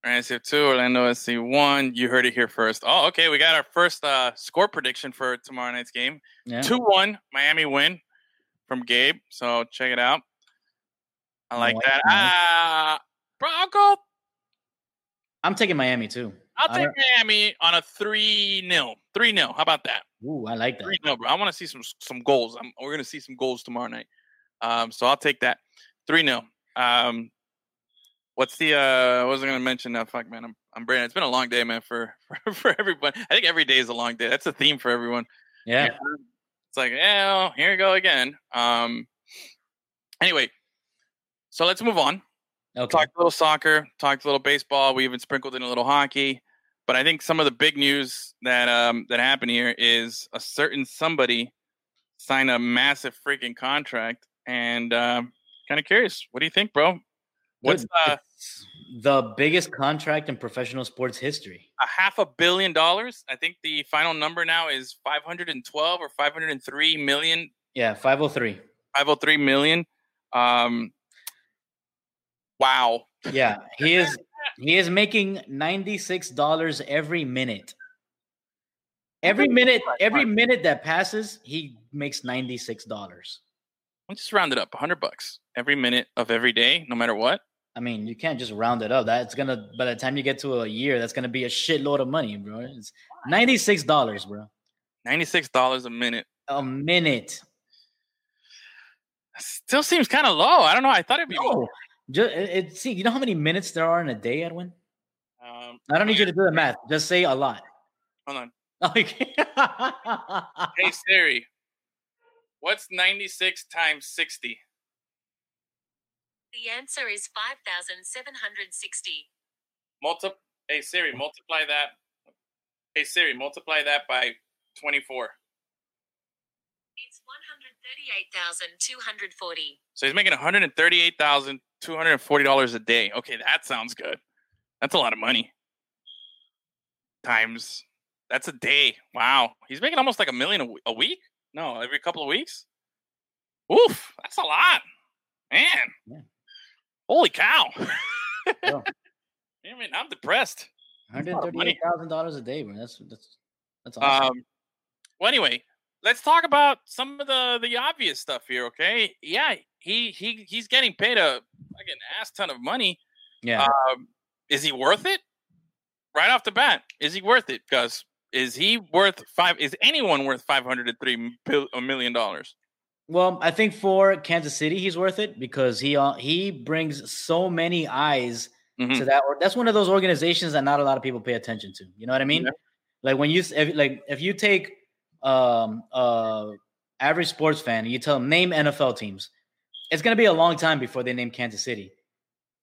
NC two, Orlando SC one. You heard it here first. Oh, okay. We got our first uh, score prediction for tomorrow night's game. Yeah. Two one, Miami win from Gabe. So check it out. I like like that. that. Ah, bro, I'll go. I'm taking Miami too. I'll take Miami on a three 0 Three 0 How about that? Ooh, I like that. Three 0 bro. I want to see some some goals. I'm, we're gonna see some goals tomorrow night. Um, so I'll take that. Three 0 Um, what's the uh? What was I gonna mention? Now, fuck, man. I'm I'm Brandon. It's been a long day, man. For [LAUGHS] for, for everyone. I think every day is a long day. That's a theme for everyone. Yeah. It's like, yeah, well, here we go again. Um. Anyway, so let's move on. Okay. Talked a little soccer, talked a little baseball. We even sprinkled in a little hockey. But I think some of the big news that um that happened here is a certain somebody signed a massive freaking contract, and um, kind of curious. What do you think, bro? What's uh, the biggest contract in professional sports history? a half a billion dollars? I think the final number now is five hundred and twelve or five hundred and three million. Yeah, 503. 503 million. Um, wow. Yeah, he [LAUGHS] is he is making $96 every minute. Every minute, every minute that passes, he makes $96. I'll just round it up 100 bucks every minute of every day, no matter what. I mean, you can't just round it up. That's gonna by the time you get to a year, that's gonna be a shitload of money, bro. It's $96, bro. $96 a minute. A minute. Still seems kind of low. I don't know. I thought it'd be more. No. Just, it, it- see, you know how many minutes there are in a day, Edwin? Um, I don't need you to do the math. Just say a lot. hold on. [LAUGHS] Okay. Hey, Siri. What's 96 times 60? The answer is 5,760. Multi- hey, Siri, multiply that. Hey, Siri, multiply that by 24. It's 138,240. So he's making $138,240 a day. Okay, that sounds good. That's a lot of money. Times, that's a day. Wow. He's making almost like a million a, w- a week? No, every couple of weeks? Oof, that's a lot. Man. Yeah. Holy cow. [LAUGHS] Yeah. I mean, I'm depressed. That's a lot of money. $138,000 a day, man. That's that's that's awesome. Um, well, anyway, let's talk about some of the the obvious stuff here. Okay, yeah, he he he's getting paid a fucking ass ton of money. yeah. Um, is he worth it? Right off the bat, is he worth it? Because is he worth five? Is anyone worth five hundred and three a million dollars? Well, I think for Kansas City, he's worth it because he uh, he brings so many eyes Mhm. to that. That's one of those organizations that not a lot of people pay attention to. You know what I mean? Yeah. Like when you if, like if you take um uh average sports fan and you tell them name NFL teams, it's gonna be a long time before they name Kansas City.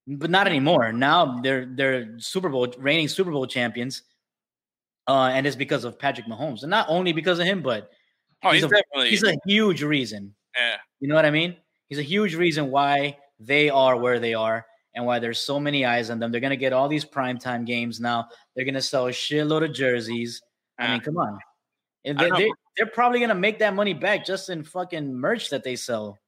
But not anymore. Now they're they're Super Bowl reigning Super Bowl champions. Uh, and it's because of Patrick Mahomes, and not only because of him, but Oh, He's he's, a- definitely he's a huge reason. Yeah. You know what I mean? He's a huge reason why they are where they are and why there's so many eyes on them. They're gonna get all these primetime games now. They're gonna sell a shitload of jerseys. I mean, ah. come on. And they, they, they're probably gonna make that money back just in fucking merch that they sell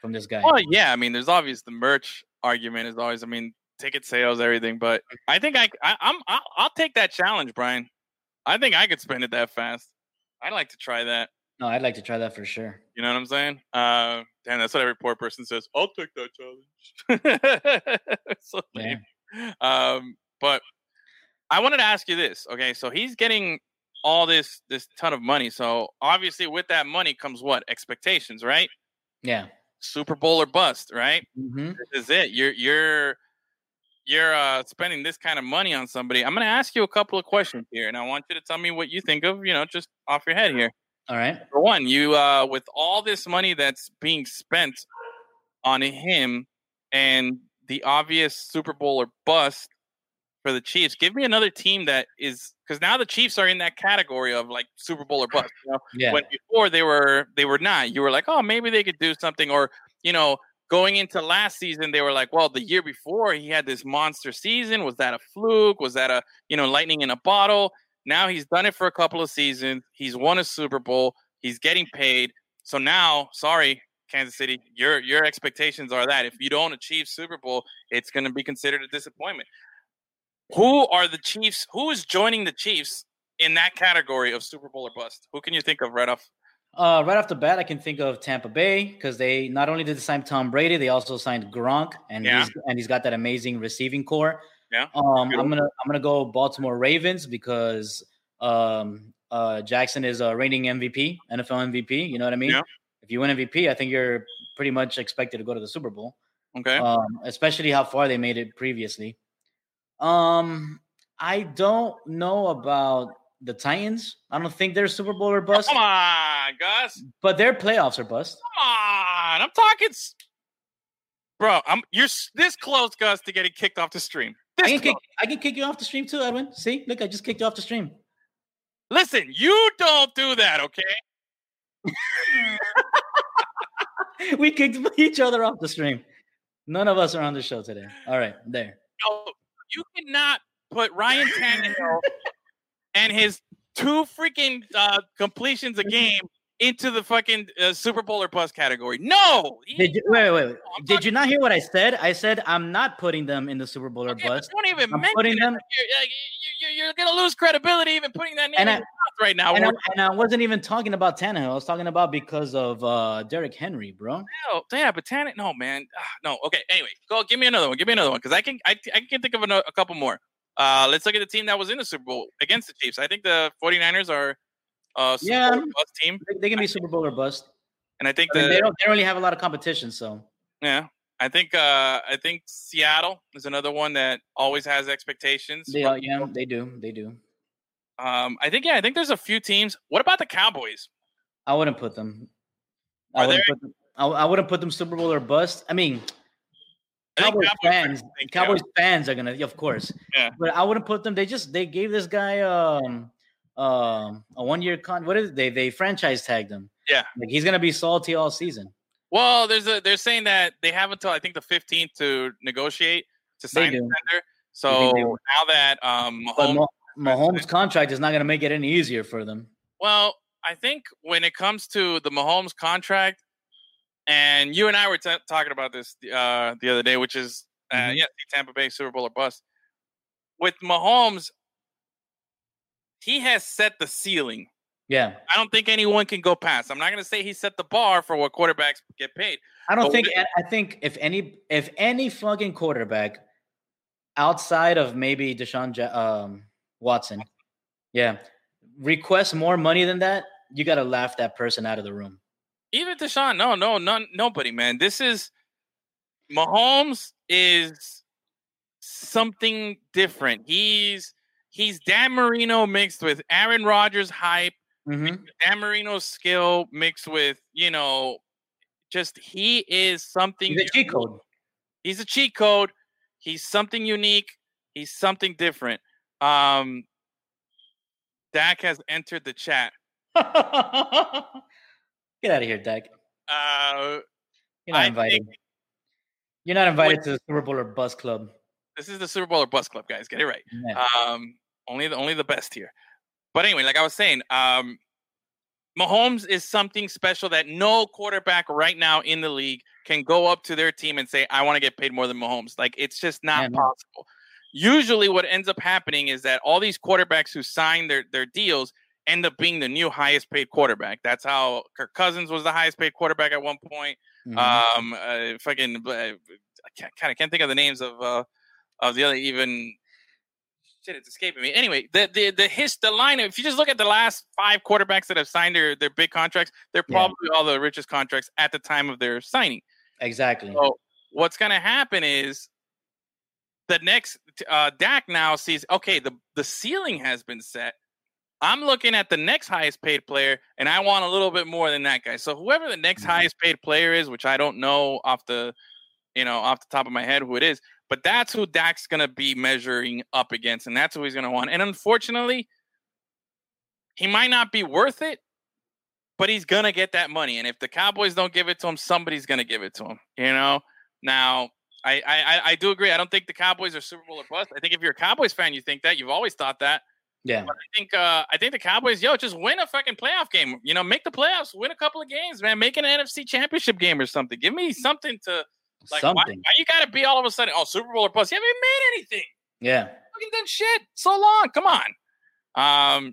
from this guy. Well, yeah, I mean, there's obvious the merch argument is always, I mean, ticket sales, everything. But I think I, I I'm I'll, I'll take that challenge, Brian. I think I could spend it that fast. I'd like to try that. No, I'd like to try that for sure. You know what I'm saying? Uh, damn, that's what every poor person says. I'll take that challenge. [LAUGHS] so lame. Um, but I wanted to ask you this. Okay, so he's getting all this this ton of money. So obviously, with that money comes what expectations, right? Yeah. Super Bowl or bust, right? Mm-hmm. This is it. You're you're you're uh, spending this kind of money on somebody. I'm going to ask you a couple of questions here, and I want you to tell me what you think of. You know, just off your head here. All right. For one, you uh, with all this money that's being spent on him and the obvious Super Bowl or bust for the Chiefs, give me another team that is because now the Chiefs are in that category of like Super Bowl or bust. You know? Yeah. When before they were they were not. You were like, oh, maybe they could do something, or you know, going into last season, they were like, well, the year before he had this monster season. Was that a fluke? Was that a you know lightning in a bottle? Now he's done it for a couple of seasons. He's won a Super Bowl. He's getting paid. So now, sorry, Kansas City, your your expectations are that if you don't achieve Super Bowl, it's going to be considered a disappointment. Who are the Chiefs? Who is joining the Chiefs in that category of Super Bowl or bust? Who can you think of right off? Uh, right off the bat, I can think of Tampa Bay because they not only did they sign Tom Brady, they also signed Gronk, and Yeah. he's and he's got that amazing receiving corps. Yeah. Um, I'm gonna I'm gonna go Baltimore Ravens because um, uh, Jackson is a reigning MVP, NFL MVP. You know what I mean? Yeah. If you win MVP, I think you're pretty much expected to go to the Super Bowl. Okay. Um, especially how far they made it previously. Um, I don't know about the Titans. I don't think they're Super Bowl or bust, Come on, Gus. but their playoffs are bust. Come on. I'm talking, bro. I'm you're this close, Gus, to getting kicked off the stream. I can kick. I can kick you off the stream too, Edwin. See, look, I just kicked you off the stream. Listen, you don't do that, okay? [LAUGHS] we kicked [LAUGHS] each other off the stream. None of us are on the show today. All right, there. No, you cannot put Ryan Tannehill and his two freaking uh, completions a [LAUGHS] game into the fucking uh, Super Bowl or bust category. No, Did you wait, wait, wait. Did you not hear what I said? I said I'm not putting them in the Super Bowl or bust. don't even I'm mention putting them You're, you're, you're, gonna lose credibility even putting that name And in I- your mouth right now. and I, and I wasn't even talking about Tannehill. I was talking about because of uh Derrick Henry, bro. No, yeah, but Tannehill, no, man, Ah, no. Okay, anyway, go. Give me another one. Give me another one because I can, I, I can think of ano- a couple more. Uh, let's look at the team that was in the Super Bowl against the Chiefs. I think the 49ers are uh Super Yeah. Bowl bust team, They, can be Super Bowl or bust. and I think I mean, the they don't they don't really have a lot of competition, so yeah, I think uh I think Seattle is another one that always has expectations. they are, yeah, they do. They do. Um, I think yeah, I think there's a few teams. What about the Cowboys? I wouldn't put them. I Are wouldn't put them. I, I wouldn't put them Super Bowl or bust. I mean, I Cowboys Cowboys fans, yeah. Cowboys fans are gonna, of course. Yeah. But I wouldn't put them. They just they gave this guy um um a one year con. What is it? they they franchise tagged him? Yeah. Like he's gonna be salty all season. Well, there's a they're saying that they have until I think the 15th to negotiate to sign do. tender. So now that um Mahomes, Mah- Mahomes' contract is not gonna make it any easier for them. well, I think when it comes to the Mahomes contract, and you and I were t- talking about this uh, the other day, which is uh, Mhm. yeah, the Tampa Bay Super Bowl or bust. With Mahomes, he has set the ceiling. Yeah. I don't think anyone can go past. I'm not going to say he set the bar for what quarterbacks get paid. I don't think. I think if any, if any fucking quarterback outside of maybe Deshaun um, Watson, yeah, requests more money than that, you got to laugh that person out of the room. Even Deshaun, no, no, none, nobody, man. This is Mahomes is something different. He's he's Dan Marino mixed with Aaron Rodgers hype, Mm-hmm. Dan Marino's skill mixed with you know, just he is something. He's a cheat code. He's a cheat code. He's something unique. He's something different. Um, Dak has entered the chat. [LAUGHS] Get out of here, Dak. Uh, You're not I invited. You're not invited to the Super Bowl or Bus Club. this is the Super Bowl or bust club, guys. Get it right. Yeah. Um, only the only the best here. But anyway, like I was saying, um, Mahomes is something special that no quarterback right now in the league can go up to their team and say, "I want to get paid more than Mahomes." Like it's just not no. possible. Usually, what ends up happening is that all these quarterbacks who sign their their deals end up being the new highest paid quarterback. That's how Kirk Cousins was the highest paid quarterback at one point. Mhm. Um, uh, fucking, uh, I can't, kind of can't think of the names of uh, of the other even. Shit, it's escaping me. Anyway, the the the his the line. If you just look at the last five quarterbacks that have signed their their big contracts, they're Yeah. probably all the richest contracts at the time of their signing. exactly. So what's going to happen is the next uh, Dak now sees okay the the ceiling has been set. I'm looking at the next highest paid player, and I want a little bit more than that guy. So whoever the next highest paid player is, which I don't know off the you know off the top of my head who it is, but that's who Dak's going to be measuring up against, and that's who he's going to want. And unfortunately, he might not be worth it, but he's gonna get that money. And if the Cowboys don't give it to him, somebody's gonna give it to him. You know. Now, I I I- I do agree. I don't think the Cowboys are Super Bowl or bust. I think if you're a Cowboys fan, you think that. You've always thought that. yeah. But I think uh I think the Cowboys, yo, just win a fucking playoff game. You know, make the playoffs, win a couple of games, man. Make an NFC Championship game or something. Give me something to like. Why, Something. why you gotta be all of a sudden? Oh, Super Bowl or bust? You haven't made anything Yeah. fucking done shit so long. Come on. Um,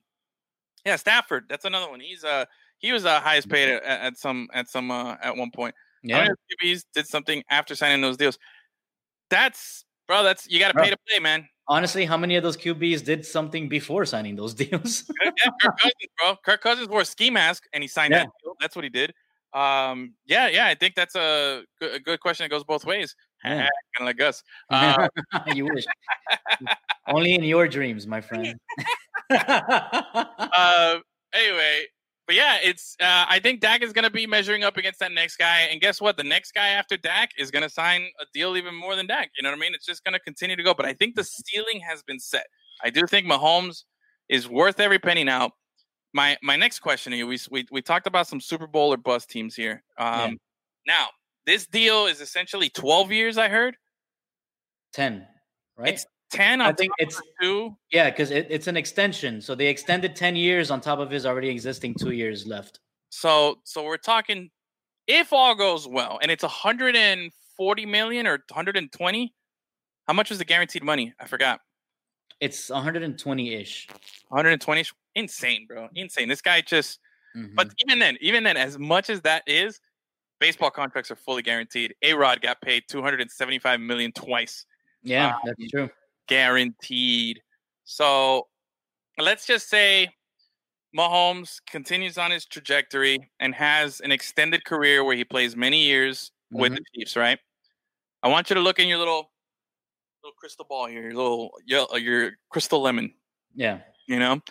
yeah, Stafford. That's another one. He's uh he was uh, highest paid at, at some at some uh, at one point. Yeah. QBs did something after signing those deals? That's bro. That's you got to pay to play, man. Honestly, how many of those QBs did something before signing those [LAUGHS] deals? yeah, Kirk Cousins, bro. Kirk Cousins wore a ski mask and he signed Yeah. that deal. That's what he did. Um, yeah, yeah. I think that's a good, a good question It goes both ways. Yeah. [LAUGHS] kind of like us. Uh, [LAUGHS] you wish. [LAUGHS] Only in your dreams, my friend. uh, anyway, but yeah, it's. Uh, I think Dak is going to be measuring up against that next guy, and guess what? The next guy after Dak is going to sign a deal even more than Dak. You know what I mean? It's just going to continue to go. But I think the ceiling has been set. I do think Mahomes is worth every penny now. My my next question to you: We we we talked about some Super Bowl or bust teams here. Um, Now this deal is essentially twelve years. I heard 10, right? it's ten. I think it's two. yeah, because it, it's an extension. So they extended 10 years on top of his already existing two years left. So so we're talking if all goes well and it's 140 million or 120. How much was the guaranteed money? I forgot. It's 120 ish. 120 ish. Insane, bro. Insane. This guy just Mm-hmm. but even then, even then, as much as that is, baseball contracts are fully guaranteed. A Rod got paid 275 million twice. Yeah, um, that's true. guaranteed. So let's just say Mahomes continues on his trajectory and has an extended career where he plays many years with the Chiefs, right? I want you to look in your little little crystal ball here, your little your, your crystal lemon, Yeah. you know?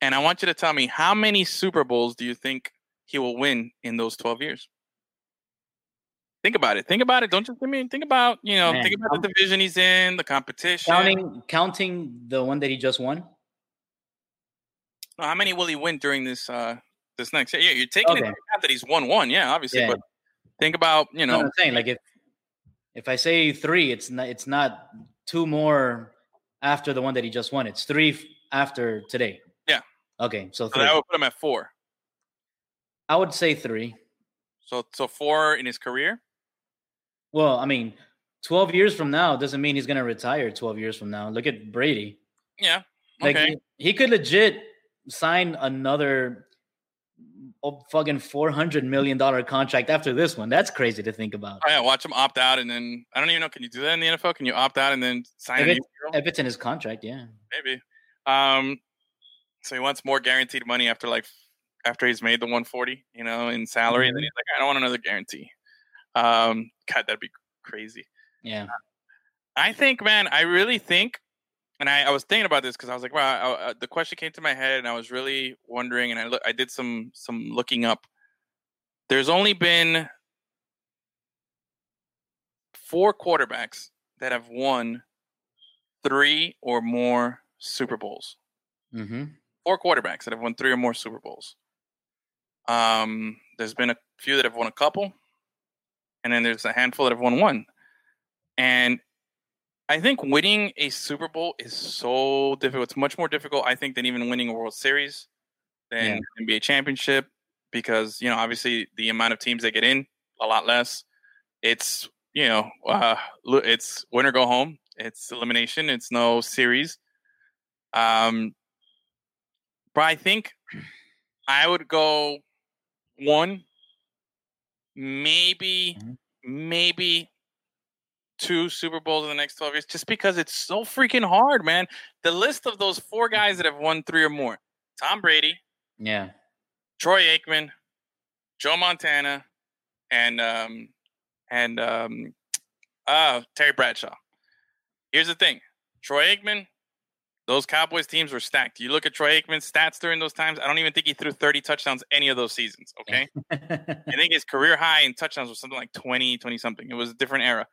And I want you to tell me how many Super Bowls do you think he will win in those 12 years? Think about it. Think about it. Don't just I mean think about, you know, Man, think about the division he's in, the competition. Counting counting the one that he just won. No, how many will he win during this uh this next year? Yeah, you're taking Okay. into account that he's won one, yeah, obviously. Yeah. But think about, you No, know, I'm saying like if if I say three, it's not it's not two more after the one that he just won. It's three f- after today. Yeah. Okay, so so three. that would put him at four. I would say three. So so four in his career. Well, I mean, twelve years from now doesn't mean he's gonna retire. Twelve years from now, look at Brady. Yeah. Like Okay. he, he could legit sign another fucking four hundred million dollar contract after this one. That's crazy to think about. Oh, yeah, watch him opt out and then I don't even know. Can you do that in the NFL? Can you opt out and then sign If new if it's in his contract, yeah. Maybe. Um so he wants more guaranteed money after like after he's made the 140, you know, in salary, and then Mhm. he's like, I don't want another guarantee. Um God, that'd be crazy. Yeah. I think, man, I really think, and I, I was thinking about this because I was like, wow, I, I, the question came to my head, and I was really wondering, and I look, I did some some looking up. There's only been four quarterbacks that have won three or more Super Bowls. Mm-hmm. Four quarterbacks that have won three or more Super Bowls. Um, there's been a few that have won a couple, and then there's a handful that have won one. And I think winning a Super Bowl is so difficult. It's much more difficult, I think, than even winning a World Series, than NBA championship, because you know, obviously, the amount of teams that get in a lot less. It's you know, uh, it's win or go home. It's elimination. It's no series. Um, but I think I would go one, maybe, maybe two Super Bowls in the next 12 years, just because it's so freaking hard, man. The list of those four guys that have won three or more Tom Brady, Yeah. Troy Aikman, Joe Montana, and um, and um, uh, Terry Bradshaw. Here's the thing: Troy Aikman, those Cowboys teams were stacked. You look at Troy Aikman's stats during those times. I don't even think he threw 30 touchdowns any of those seasons. Okay, [LAUGHS] I think his career high in touchdowns was something like 20, 20 something. It was a different era,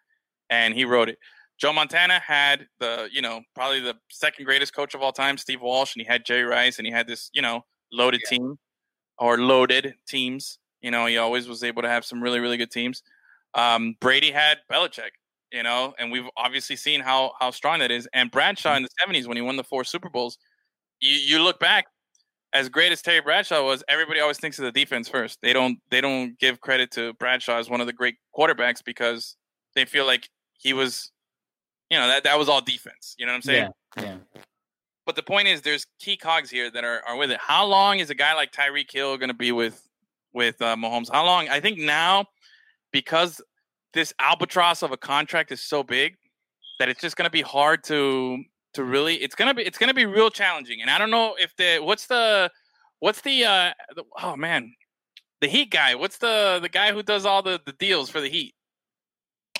and he wrote it. Joe Montana had the, you know, probably the second greatest coach of all time, Steve Walsh, and he had Jerry Rice, and he had this, you know, loaded team or loaded teams. You know, he always was able to have some really, really good teams. Um, Brady had Belichick, you know, and we've obviously seen how how strong that is. And Bradshaw in the '70s, when he won the four Super Bowls, you you look back, as great as Terry Bradshaw was, everybody always thinks of the defense first. They don't they don't give credit to Bradshaw as one of the great quarterbacks because they feel like he was, you know, that that was all defense. You know what I'm saying? Yeah. Yeah. But the point is, there's key cogs here that are, are with it. How long is a guy like Tyreek Hill going to be with with uh, Mahomes? How long? I think now, because this albatross of a contract is so big that it's just going to be hard to to really. It's gonna be it's gonna be real challenging. And I don't know if the what's the what's the, uh, the oh man the Heat guy. What's the the guy who does all the the deals for the Heat?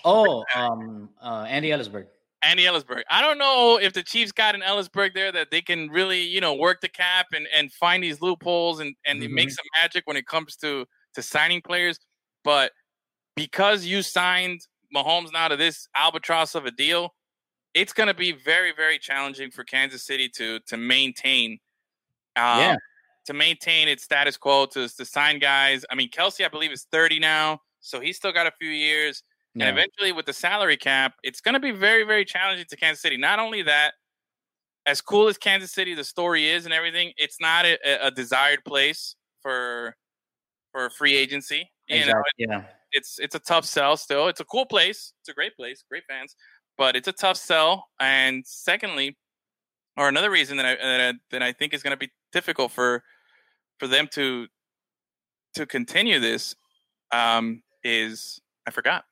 Oh, [LAUGHS] um, uh, Andy Elisburg. Andy Elisburg. I don't know if the Chiefs got an Elisburg there that they can really, you know, work the cap and, and find these loopholes and, and Mhm. make some magic when it comes to to signing players. But because you signed Mahomes now to this albatross of a deal, it's going to be very, very challenging for Kansas City to to maintain, um, Yeah. to maintain its status quo to to sign guys. I mean, Kelce, I believe, is thirty now, so he's still got a few years. Yeah. And eventually, with the salary cap, it's going to be very, very challenging to Kansas City. Not only that, as cool as Kansas City, the story is and everything, it's not a, a desired place for for free agency. You know, Exactly, yeah. it's it's a tough sell. Still, it's a cool place. It's a great place, great fans, but it's a tough sell. And secondly, or another reason that I that I, that I think is going to be difficult for for them to to continue this um, is I forgot.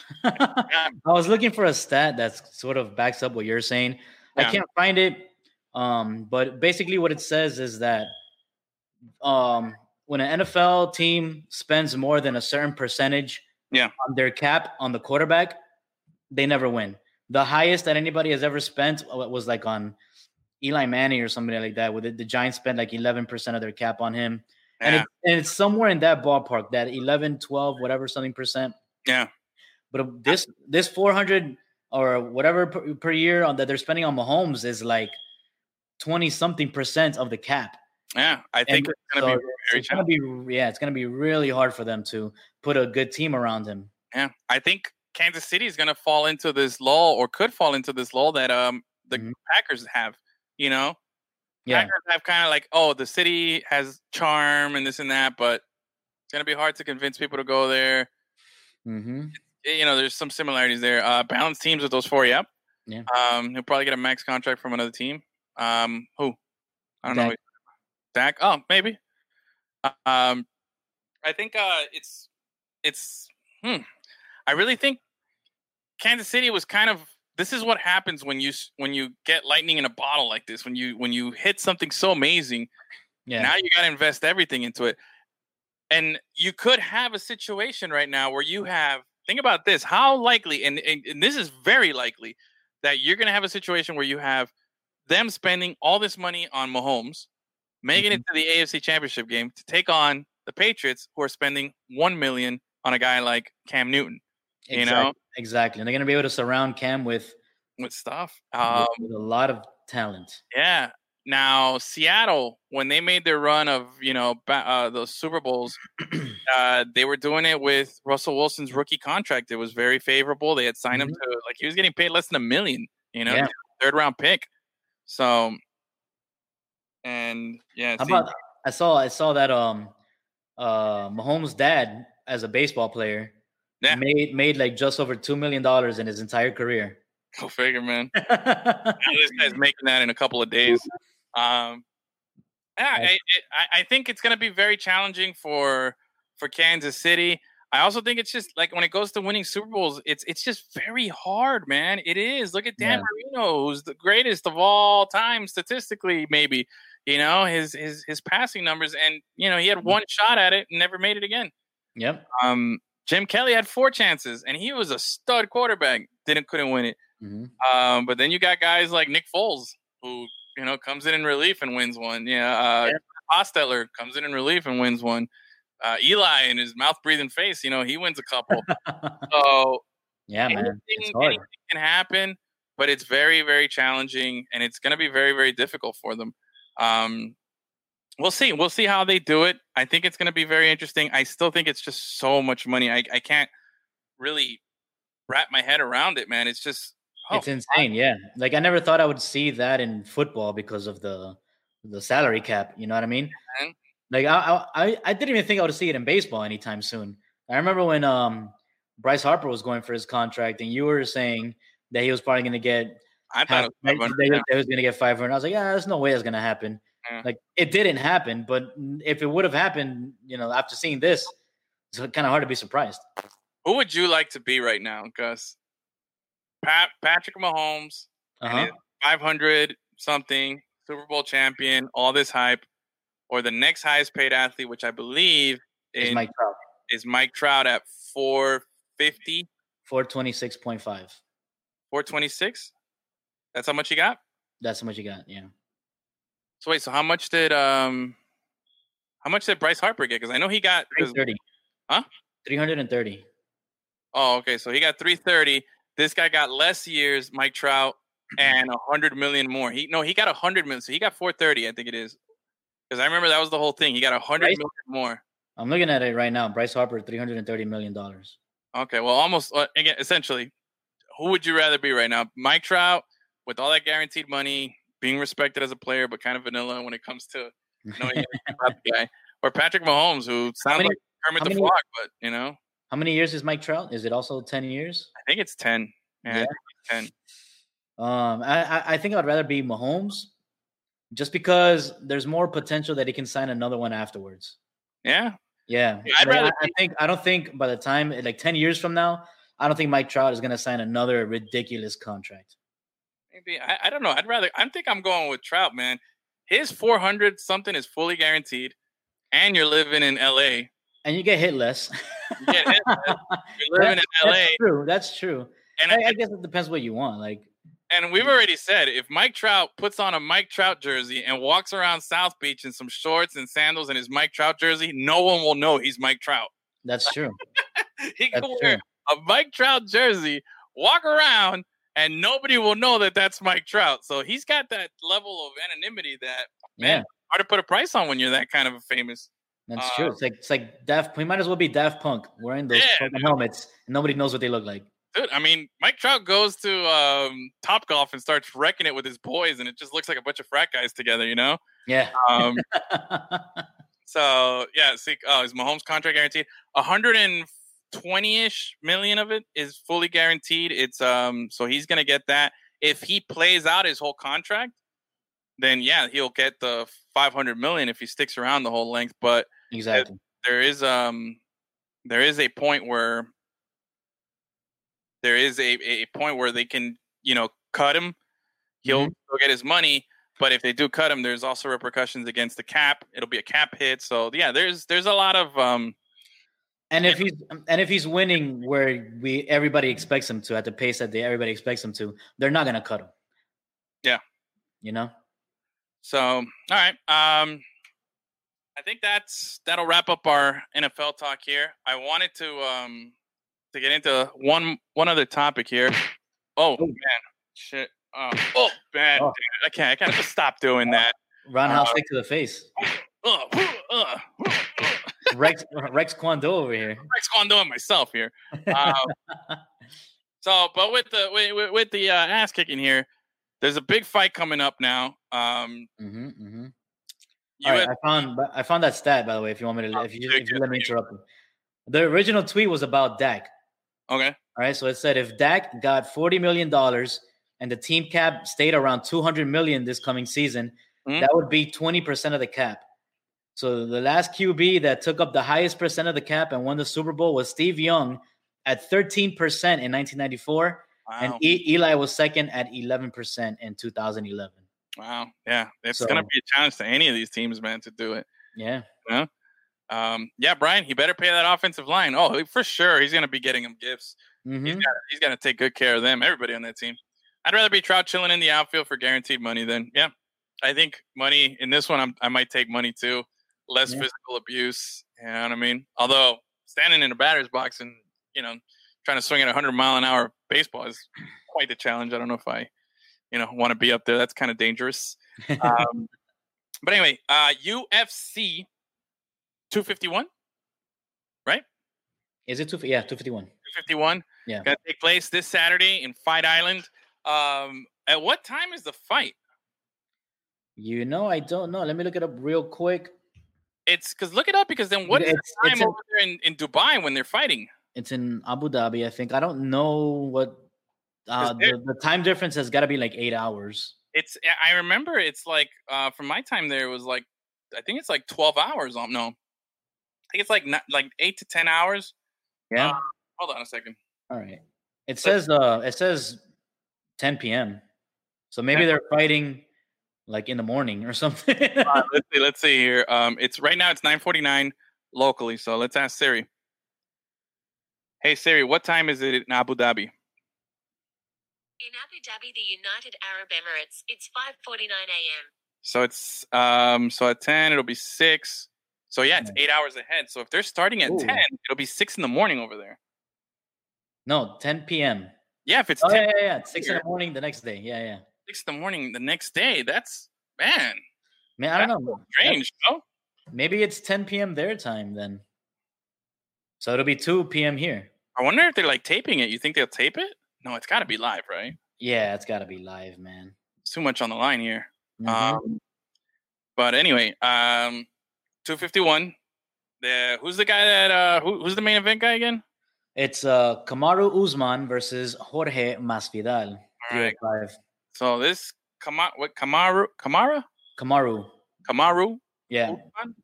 [LAUGHS] I was looking for a stat that sort of backs up what you're saying. I can't find it. Um, but basically what it says is that um when an NFL team spends more than a certain percentage Yeah. on their cap on the quarterback, they never win. The highest that anybody has ever spent was like on Eli Manning or somebody like that, With the, the Giants spent like 11% of their cap on him. And, it, and it's somewhere in that ballpark, that 11, 12, whatever, something percent. Yeah. But this this 400 or whatever per, per year on that they're spending on Mahomes is like 20 something percent of the cap. Yeah, I think And it's going to so be very it's gonna be yeah, it's gonna be really hard for them to put a good team around him. Yeah, I think Kansas City is going to fall into this law or could fall into this law that um the Packers have. You know, Mm-hmm. Yeah. Packers have kind of like, oh, the city has charm and this and that, but it's going to be hard to convince people to go there. Mm-hmm. You know, there's some similarities there. Uh, balanced teams with those four, yep. Yeah. Um, he'll probably get a max contract from another team. Um, who? I don't know. Dak. Dak. Oh, maybe. Um, I think uh, it's it's. Hmm. I really think Kansas City was kind of. This is what happens when you when you get lightning in a bottle like this. When you when you hit something so amazing, Yeah. now you got to invest everything into it. And you could have a situation right now where you have. Think about this: how likely, and and, and this is very likely, that you're going to have a situation where you have them spending all this money on Mahomes, making it to the AFC Championship game to take on the Patriots, who are spending one million on a guy like Cam Newton. You Exactly. know, Exactly. And they're gonna be able to surround Cam with, with stuff. with- Um, with a lot of talent. yeah, Now, Seattle, when they made their run of you know uh, those Super Bowls, [CLEARS THROAT] uh, they were doing it with Russell Wilson's rookie contract. It was very favorable. They had signed him to like he was getting paid less than a million. You know, Yeah. third round pick. So, and yeah, How see- about I saw I saw that um uh Mahomes' dad as a baseball player Yeah. made made like just over two million dollars in his entire career. Go figure, man. [LAUGHS] This guy's making that in a couple of days. Um, yeah, I, I, I think it's going to be very challenging for for Kansas City. I also think it's just like when it goes to winning Super Bowls, it's it's just very hard, man. It is. Look at Dan Marino, who's the greatest of all time statistically, maybe. You know his his his passing numbers, and you know he had one shot at it and never made it again. Yep. Um, Jim Kelly had four chances, and he was a stud quarterback. Didn't couldn't win it. Mhm. Um, but then you got guys like Nick Foles, who you know comes in in relief and wins one. Yeah, uh, Hostetler comes in in relief and wins one. Uh, Eli in his mouth breathing face, you know, he wins a couple. [LAUGHS] so Yeah, man. anything, It's anything can happen, but it's very, very challenging, and it's going to be very, very difficult for them. Um, we'll see. We'll see how they do it. I think it's going to be very interesting. I still think it's just so much money. I, I can't really wrap my head around it, man. It's just oh, it's insane, yeah. Like I never thought I would see that in football because of the the salary cap. You know what I mean? Like I, I I didn't even think I would see it in baseball anytime soon. I remember when um Bryce Harper was going for his contract, and you were saying that he was probably going to get. I thought half- 500, that he- yeah. that he was going to get five hundred. I was like, yeah, there's no way that's going to happen. Yeah. Like it didn't happen, but if it would have happened, you know, after seeing this, it's kind of hard to be surprised. Who would you like to be right now, Gus? Pat Patrick Mahomes, Uh-huh. 500 something Super Bowl champion, all this hype, or the next highest paid athlete, which I believe is in- Mike Trout, is Mike Trout at 450, four twenty six point five. 426. That's how much he got. That's how much you got. Yeah. So wait, so how much did um, how much did Bryce Harper get? Because I know he got 330. Huh? 330. Oh, okay. So he got 330. This guy got less years, Mike Trout, and a hundred million more. He no, he got a hundred million. So he got 430, I think it is. Because I remember that was the whole thing. He got a hundred million more. I'm looking at it right now. Bryce Harper, 330 million dollars. Okay, well, almost uh, again, essentially, who would you rather be right now? Mike Trout with all that guaranteed money, being respected as a player, but kind of vanilla when it comes to knowing [LAUGHS] about the guy, or Patrick Mahomes, who sounds many- like Kermit the many- Frog, but you know, How many years is Mike Trout? Is it also 10 years? I think it's ten. Yeah, Yeah. ten. Um, I, I- I think I'd rather be Mahomes, just because there's more potential that he can sign another one afterwards. Yeah, Yeah, Yeah, I'd Like, rather I, I think I don't think by the time like 10 years from now, I don't think Mike Trout is going to sign another ridiculous contract. maybe I, I don't know. I'd rather. I think I'm going with Trout, man. His 400 something is fully guaranteed, and you're living in LA. And you get hit less. You get hit, man. You're [LAUGHS] living in LA. That's true. That's true. and I, I guess it depends what you want. Like, And we've already said if Mike Trout puts on a Mike Trout jersey and walks around South Beach in some shorts and sandals and his Mike Trout jersey, no one will know he's Mike Trout. that's true. [LAUGHS] He can wear true. a Mike Trout jersey, walk around, and nobody will know that that's Mike Trout. So he's got that level of anonymity that Yeah, hard to put a price on when you're that kind of a famous. That's Uh, true. It's like it's like Daft. We might as well be Daft Punk wearing those Yeah, fucking helmets, and nobody knows what they look like. Dude, I mean, Mike Trout goes to um, Topgolf and starts wrecking it with his boys, and it just looks like a bunch of frat guys together, you know? Yeah. Um, [LAUGHS] So yeah, see, oh, is Mahomes contract guaranteed? 120-ish million of it is fully guaranteed. It's um, so he's gonna get that. If he plays out his whole contract, then yeah, he'll get the 500 million if he sticks around the whole length. But exactly. there is um, there is a point where there is a, a point where they can you know cut him. He'll, he'll get his money, but if they do cut him, there's also repercussions against the cap. It'll be a cap hit. So yeah, there's there's a lot of um And if he's and if he's winning where we everybody expects him to at the pace that they everybody expects him to, they're not gonna cut him. Yeah. You know? So all right. Um I think that's that'll wrap up our NFL talk here. I wanted to um to get into one one other topic here. Oh man, shit. Oh, oh bad. Oh. I can't. I can't just stop doing that. Roundhouse Uh, kick to the face. [LAUGHS] Uh, uh, uh. Rex Rex Kwon Do over here. Rex Kwon Do and myself here. Um, [LAUGHS] so, but with the with, with- the uh, ass kicking here, there's a big fight coming up now. Um, hmm hmm you All right, had- I found I found that stat by the way. If you want me to, if you, if you let me interrupt you. The original tweet was about Dak. okay. All right, so it said if Dak got forty million dollars and the team cap stayed around two hundred million this coming season, Mhm. that would be twenty percent of the cap. So the last QB that took up the highest percent of the cap and won the Super Bowl was Steve Young at thirteen percent in nineteen ninety four, and e- Eli was second at eleven percent in two thousand eleven. Wow. Yeah, it's So- gonna be a challenge to any of these teams, man, to do it. Yeah. You know? Um, yeah, Brian, he better pay that offensive line. Oh, for sure, he's gonna be getting them gifts. Mhm. He's got he's got to take good care of them. Everybody on that team. I'd rather be Trout chilling in the outfield for guaranteed money than yeah. I think money in this one, I'm, I might take money too. Less Yeah. physical abuse. You know what I mean? Although standing in a batter's box and you know trying to swing at 100 mile an hour baseball is quite the challenge. I don't know if I you know want to be up there. That's kind of dangerous. [LAUGHS] Um, but anyway, uh, UFC 251, right? Is it two? Yeah, two fifty one. 251. Yeah. To take place this Saturday in Fight Island. Um, at what time is the fight? You know, I don't know. Let me look it up real quick. It's because look it up because then what is It's- the time in- over there in, in Dubai when they're fighting? It's in Abu Dhabi, I think. I don't know what uh, the, the time difference has got to be like eight hours. It's I remember it's like uh, from my time there it was like I think it's like 12 hours. Um, no, I think it's like not, like eight to 10 hours. Yeah. Uh, hold on a second. All right. It says uh it says 10 p.m. So maybe they're fighting like in the morning or [LAUGHS] something. Uh, let's see. Let's see here. Um, it's right now. It's 9:49 locally. So let's ask Siri. Hey Siri, what time is it in Abu Dhabi? In Abu Dhabi, the United Arab Emirates, it's 5:49 a.m. So it's um so at 10 it'll be 6. So yeah, it's 8 hours ahead. So if they're starting at Ooh. 10, it'll be 6 in the morning over there. no, 10 p.m. Yeah, if it's Oh 10 yeah, yeah, yeah. It's Six in the morning the next day. Yeah, yeah. 6 in the morning the next day, that's man, Man, I don't know. strange, no? Maybe it's 10 p.m. their time then. So it'll be 2 p.m. here. I wonder if they're like taping it. You think they'll tape it? No, it's got to be live, right? Yeah, it's got to be live, man. It's too much on the line here. Mhm. Um, but anyway, um, 251. The who's the guy that uh who, who's the main event guy again? It's uh Kamaru Usman versus Jorge Masvidal. All right. So this Kama, what Kamaru Kamara Kamaru. Kamaru Yeah. Usman?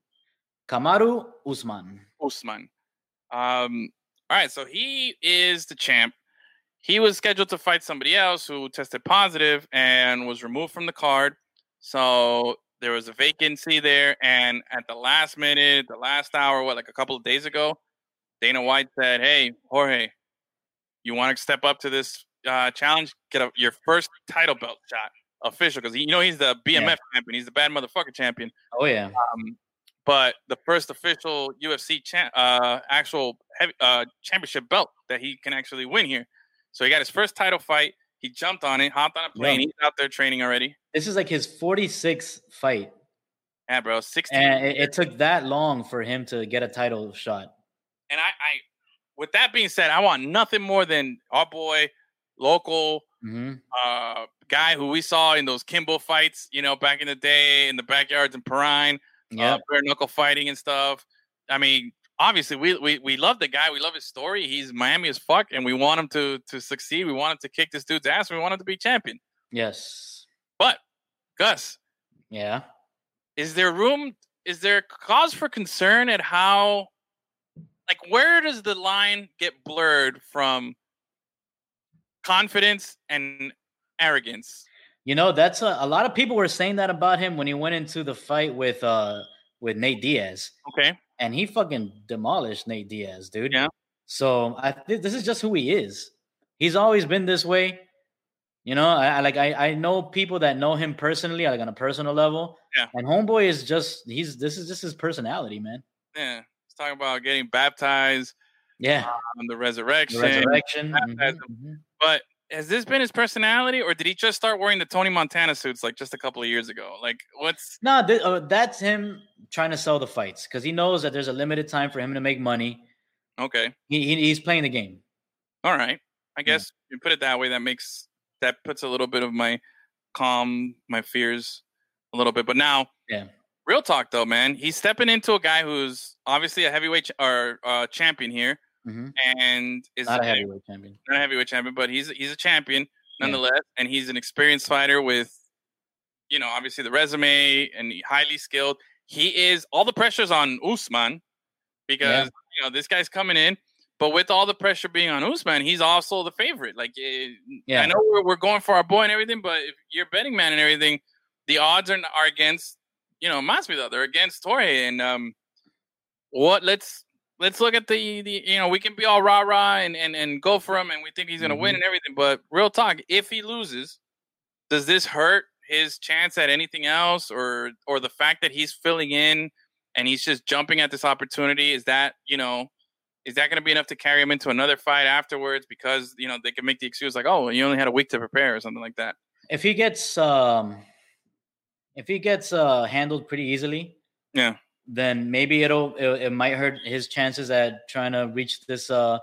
Kamaru Usman. Usman. Um, all right, so he is the champ. He was scheduled to fight somebody else who tested positive and was removed from the card. So there was a vacancy there, and at the last minute, the last hour, what like a couple of days ago, Dana White said, "Hey, Jorge, you want to step up to this uh, challenge? Get a, your first title belt shot, official, because you know he's the BMF champion. He's the bad motherfucker champion. Oh yeah. Um, but the first official UFC cha- uh, actual heavy, uh, championship belt that he can actually win here. So he got his first title fight. He jumped on it, hopped on a plane. Yeah. He's out there training already. This is like his 46th fight. Yeah, bro, sixteen. And it, it took that long for him to get a title shot. And I, I, with that being said, I want nothing more than our boy, local hmm uh, guy who we saw in those Kimbo fights, you know, back in the day in the backyards in Perrine, Yeah. uh, bare knuckle fighting and stuff. I mean, obviously, we, we we love the guy. We love his story. He's Miami as fuck, and we want him to to succeed. We want him to kick this dude's ass. We want him to be champion. yes. But Gus, Yeah. is there room? Is there cause for concern at how, like, where does the line get blurred from confidence and arrogance? You know, that's a, a lot of people were saying that about him when he went into the fight with uh with Nate Diaz. Okay. And he fucking demolished Nate Diaz, dude. Yeah. So I th- this is just who he is. He's always been this way. You know, I, I like I, I know people that know him personally, like on a personal level. Yeah. And homeboy is just he's this is just his personality, man. Yeah, he's talking about getting baptized Yeah. on the resurrection. The resurrection. mhm, baptized mhm. But has this been his personality, or did he just start wearing the Tony Montana suits like just a couple of years ago? Like, what's No, th- uh, that's him trying to sell the fights because he knows that there's a limited time for him to make money. okay? He, he he's playing the game. All right. I guess you put it that way. That makes that puts a little bit of my calm my fears a little bit. But now, Yeah. real talk though, man, he's stepping into a guy who's obviously a heavyweight ch- or uh, champion here, hmm and is Not a heavyweight champion. not a heavyweight champion, but he's he's a champion nonetheless, and he's an experienced fighter with, you know, obviously the resume and highly skilled. He is all the pressure's on Usman because you know this guy's coming in, but with all the pressure being on Usman, he's also the favorite. Like, eh, Yeah. I know we're, we're going for our boy and everything, but if you're betting man and everything, the odds are are against you know Masvidal. They're against Torre, and um, what let's let's look at the the you know we can be all rah rah and and and go for him, and we think he's gonna win Mhm. and everything. But real talk, if he loses, does this hurt his chance at anything else, or or the fact that he's filling in and he's just jumping at this opportunity? Is that you know? Is that going to be enough to carry him into another fight afterwards? Because you know they can make the excuse like, "Oh, you only had a week to prepare" or something like that. If he gets um, if he gets uh handled pretty easily, Yeah. Then maybe it'll it, it might hurt his chances at trying to reach this uh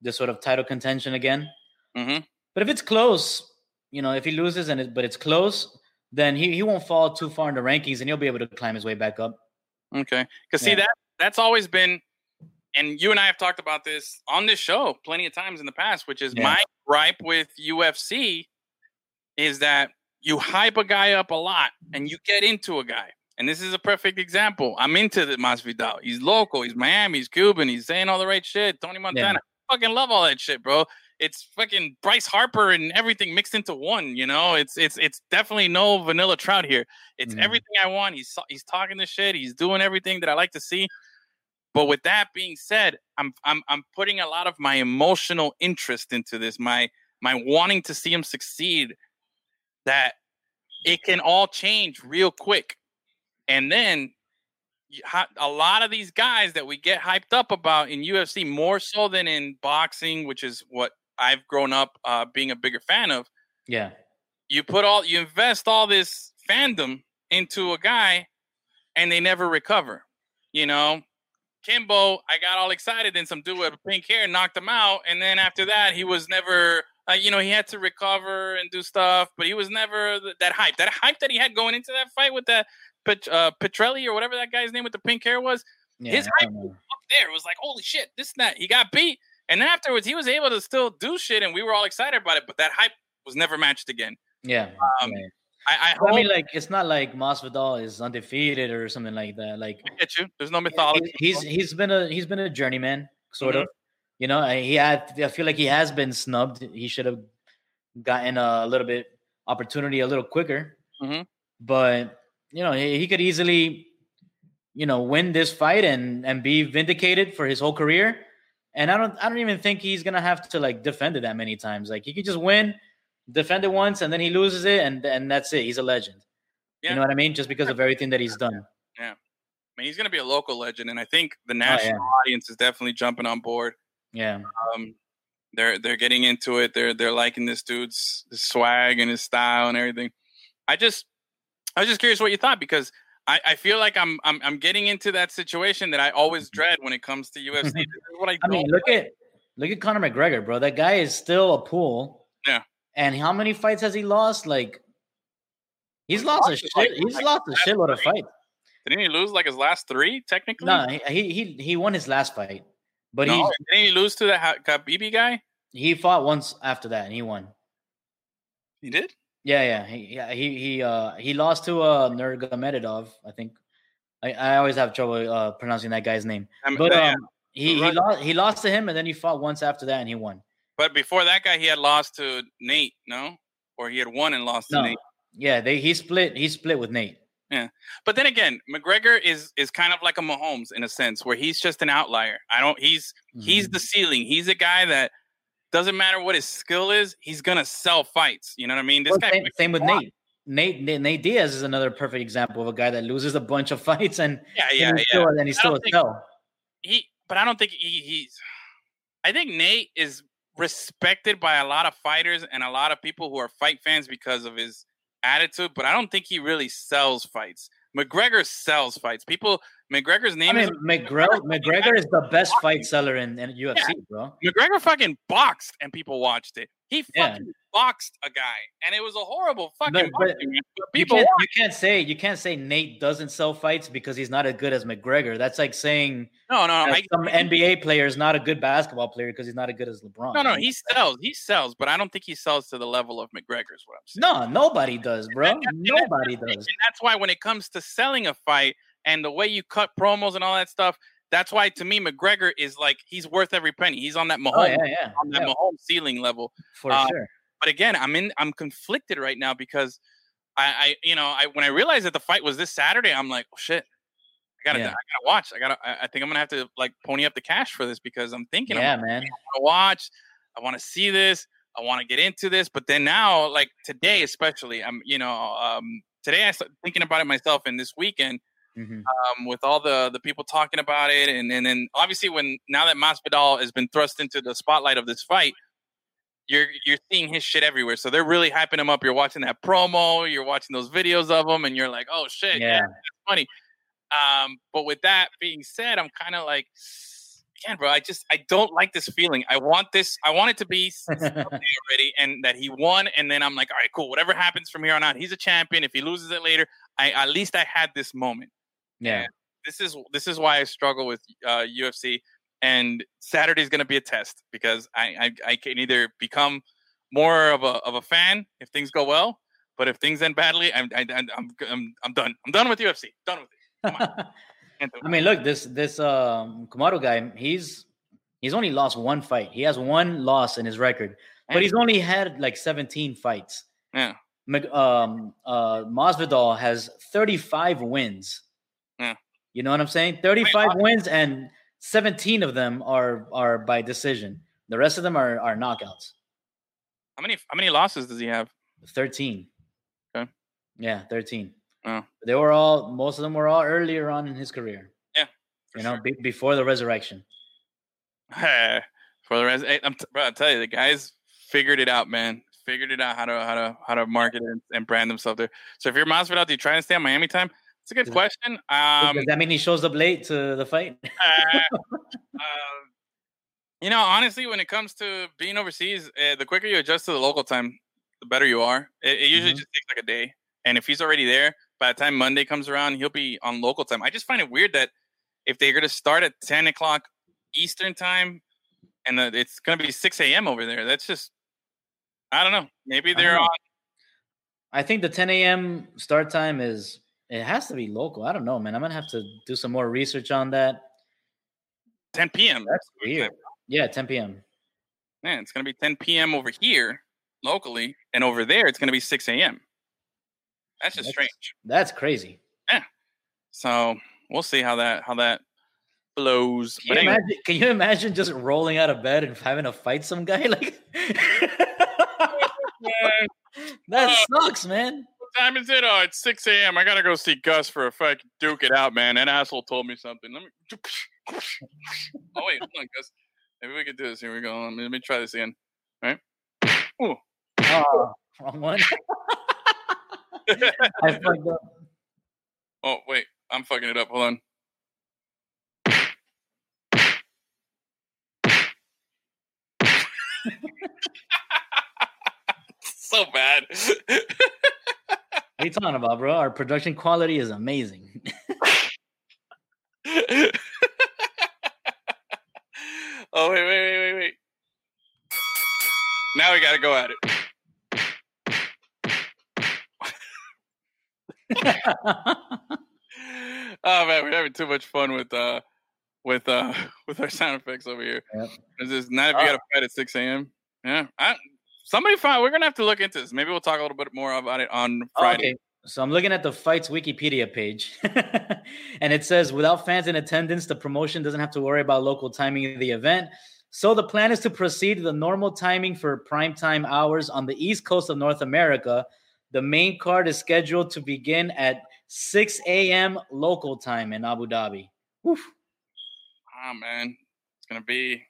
this sort of title contention again. Mm-hmm. But if it's close, you know, if he loses and it, but it's close, then he, he won't fall too far in the rankings and he'll be able to climb his way back up. Okay. Because see Yeah. that that's always been, and you and I have talked about this on this show plenty of times in the past, which is Yeah. my gripe with UFC is that you hype a guy up a lot and you get into a guy. And this is a perfect example. I'm into the Masvidal. He's local. He's Miami. He's Cuban. He's saying all the right shit. Tony Montana. I fucking love all that shit, bro. It's fucking Bryce Harper and everything mixed into one. You know, it's it's it's definitely no vanilla trout here. It's Mhm. everything I want. He's he's talking the shit. He's doing everything that I like to see. But with that being said, I'm I'm I'm putting a lot of my emotional interest into this. My my wanting to see him succeed. That it can all change real quick, and then a lot of these guys that we get hyped up about in UFC more so than in boxing, which is what I've grown up uh, being a bigger fan of. Yeah. You put all you invest all this fandom into a guy, and they never recover. You know, Kimbo, I got all excited, and some dude with pink hair knocked him out, and then after that, he was never. Uh, you know, he had to recover and do stuff, but he was never th- that hype. That hype that he had going into that fight with that Pet- uh, Petrelli or whatever that guy's name with the pink hair was, Yeah. his hype was up there. It was like, holy shit, this and that. He got beat, and then afterwards, he was able to still do shit, and we were all excited about it. But that hype was never matched again. Yeah. Um, yeah. I, I I mean, like, it's not like Masvidal is undefeated or something like that. Like, I get you. There's no mythology. he- he's he's been a he's been a journeyman, sort Mhm. of. You know, he had. I feel like he has been snubbed. He should have gotten a little bit opportunity a little quicker. Mhm. But you know, he, he could easily, you know, win this fight and and be vindicated for his whole career. And I don't I don't even think he's gonna have to like defend it that many times. Like he could just win, defend it once, and then he loses it, and and that's it. He's a legend. Yeah. You know what I mean? Just because of everything that he's done. Yeah. I mean, he's going to be a local legend, and I think the national audience is definitely jumping on board. Yeah. Um, they're they're getting into it. They're they're liking this dude's swag and his style and everything. I just I was just curious what you thought because I, I feel like I'm I'm I'm getting into that situation that I always mm-hmm. dread when it comes to UFC. this mm-hmm. is what I, I mean, look at look at Conor McGregor, bro. That guy is still a pool. Yeah. And how many fights has he lost? Like, he's lost a lost shit. like- He's like lost a shitload of fights. Didn't he lose like his last three technically? No, he, he he won his last fight, but no, he didn't he lose to that Ha- Khabib guy? he fought once after that and he won. He did. Yeah, yeah. He yeah, he he uh he lost to uh Nurmagomedov, I think. I, I always have trouble uh pronouncing that guy's name. But um he, he lost he lost to him and then he fought once after that and he won. But before that guy, he had lost to Nate, no, or he had won and lost to Nate. Yeah, they he split he split with Nate. Yeah, but then again, McGregor is is kind of like a Mahomes in a sense, where he's just an outlier. I don't. He's he's the ceiling. He's a guy that doesn't matter what his skill is, he's gonna sell fights. You know what I mean? This Well, guy. same, same with Nate. Nate. Nate. Nate Diaz is another perfect example of a guy that loses a bunch of [LAUGHS] fights and Yeah, yeah, he's yeah. still, and he's still a sell. He, but I don't think he, he's. I think Nate is respected by a lot of fighters and a lot of people who are fight fans because of his attitude, but I don't think he really sells fights. McGregor sells fights. People, McGregor's name I is mean, McGregor, McGregor is the best fight seller in, in UFC, Yeah. bro. McGregor fucking boxed and people watched it. He Yeah. fucking boxed a guy, and it was a horrible fucking But- but but You people can't, you can't say you can't say Nate doesn't sell fights because he's not as good as McGregor. That's like saying No, no, I, some NBA player is not a good basketball player because he's not as good as LeBron. no, no. He sells, he sells, but I don't think he sells to the level of McGregor's what I'm saying. no, nobody does, bro. And that- and that- Nobody does. And that's why when it comes to selling a fight and the way you cut promos and all that stuff, that's why to me McGregor is like he's worth every penny. He's on that Mahomes, Oh yeah, yeah, on that yeah, Mahomes ceiling level. for Uh, sure. But again, I'm in. I'm conflicted right now because I, I, you know, I when I realized that the fight was this Saturday, I'm like, oh shit, I gotta, Yeah. I gotta watch. I gotta. I, I think I'm gonna have to like pony up the cash for this because I'm thinking, Yeah, I'm, man. I want to watch. I want to see this. I want to get into this. But then now, like today, especially, I'm, you know, um, today I started thinking about it myself, and this weekend, Mhm. um, with all the the people talking about it, and and then obviously when now that Masvidal has been thrust into the spotlight of this fight, you're you're seeing his shit everywhere. So they're really hyping him up. You're watching that promo, you're watching those videos of him, and you're like, oh shit, yeah, Yeah. that's funny. Um, but with that being said, I'm kind of like, again, bro, I just I don't like this feeling. I want this. I want it to be [LAUGHS] already, and that he won, and then I'm like, all right, cool. Whatever happens from here on out, he's a champion. If he loses it later, I at least I had this moment. Yeah. And this is this is why I struggle with uh, UFC. And Saturday's going to be a test because I, I I can either become more of a of a fan if things go well, but if things end badly, I'm I, I'm I'm I'm I'm done. I'm done with UFC. Done with it. [LAUGHS] Do it. I mean, look, this this um Kamaru guy, he's he's only lost one fight. He has one loss in his record, but he's only had like 17 fights. Yeah. Um, uh, Masvidal has 35 wins. You know what I'm saying? 35 wins and 17 of them are are by decision. The rest of them are are knockouts. How many how many losses does he have? 13. Okay. Yeah, 13. Oh. They were all most of them were all earlier on in his career. Yeah, You know, be, before the resurrection. [LAUGHS] For the rest, hey, I'm t- bro, I tell you, the guys figured it out, man. Figured it out how to how to how to market it and brand themselves there. So if you're Masvidal, do you try and stay on Miami time? It's a good question. Um, Does that mean he shows up late to the fight? [LAUGHS] uh, uh, you know, honestly, when it comes to being overseas, uh, the quicker you adjust to the local time, the better you are. It, it usually Mhm. just takes like a day, and if he's already there by the time Monday comes around, he'll be on local time. I just find it weird that if they're going to start at ten o'clock Eastern time, and uh, it's going to be six a.m. over there, that's just I don't know. Maybe they're know. on. I think the 10 a.m. start time is it has to be local. I don't know, man. I'm gonna have to do some more research on that. 10 p.m. That's weird. Yeah, 10 p.m. Man, it's going to be 10 p.m. over here locally, and over there it's going to be 6 a.m. That's just That's- strange. That's crazy. Yeah. So we'll see how that how that blows. Can you, anyway, imagine, can you imagine just rolling out of bed and having to fight some guy [LAUGHS] like [LAUGHS] [LAUGHS] that sucks, man. What time is it? Oh, it's 6 a.m. I gotta go see Gus for a fucking duke it out, man. That asshole told me something. Let me. [LAUGHS] Oh wait, hold on, Gus. Maybe we could do this. Here we go. Let me, let me try this again. All right. Ooh. Oh, wrong one. [LAUGHS] I fucked up. Oh wait, I'm fucking it up. Hold on. [LAUGHS] so bad. What are you talking about, bro? Our production quality is amazing. [LAUGHS] oh wait, wait, wait, wait, wait. Now we gotta go at it. [LAUGHS] oh man, we're having too much fun with uh with uh [LAUGHS] with our sound effects over here. Yep. Not if you got to fight at six a.m. Yeah, I, somebody find. We're gonna have to look into this. Maybe we'll talk a little bit more about it on Friday. Okay. So I'm looking at the fights Wikipedia page, [LAUGHS] and it says without fans in attendance, the promotion doesn't have to worry about local timing of the event. So the plan is to proceed the normal timing for prime time hours on the east coast of North America. The main card is scheduled to begin at 6 a.m. local time in Abu Dhabi. Oof. Oh ah, man, it's gonna be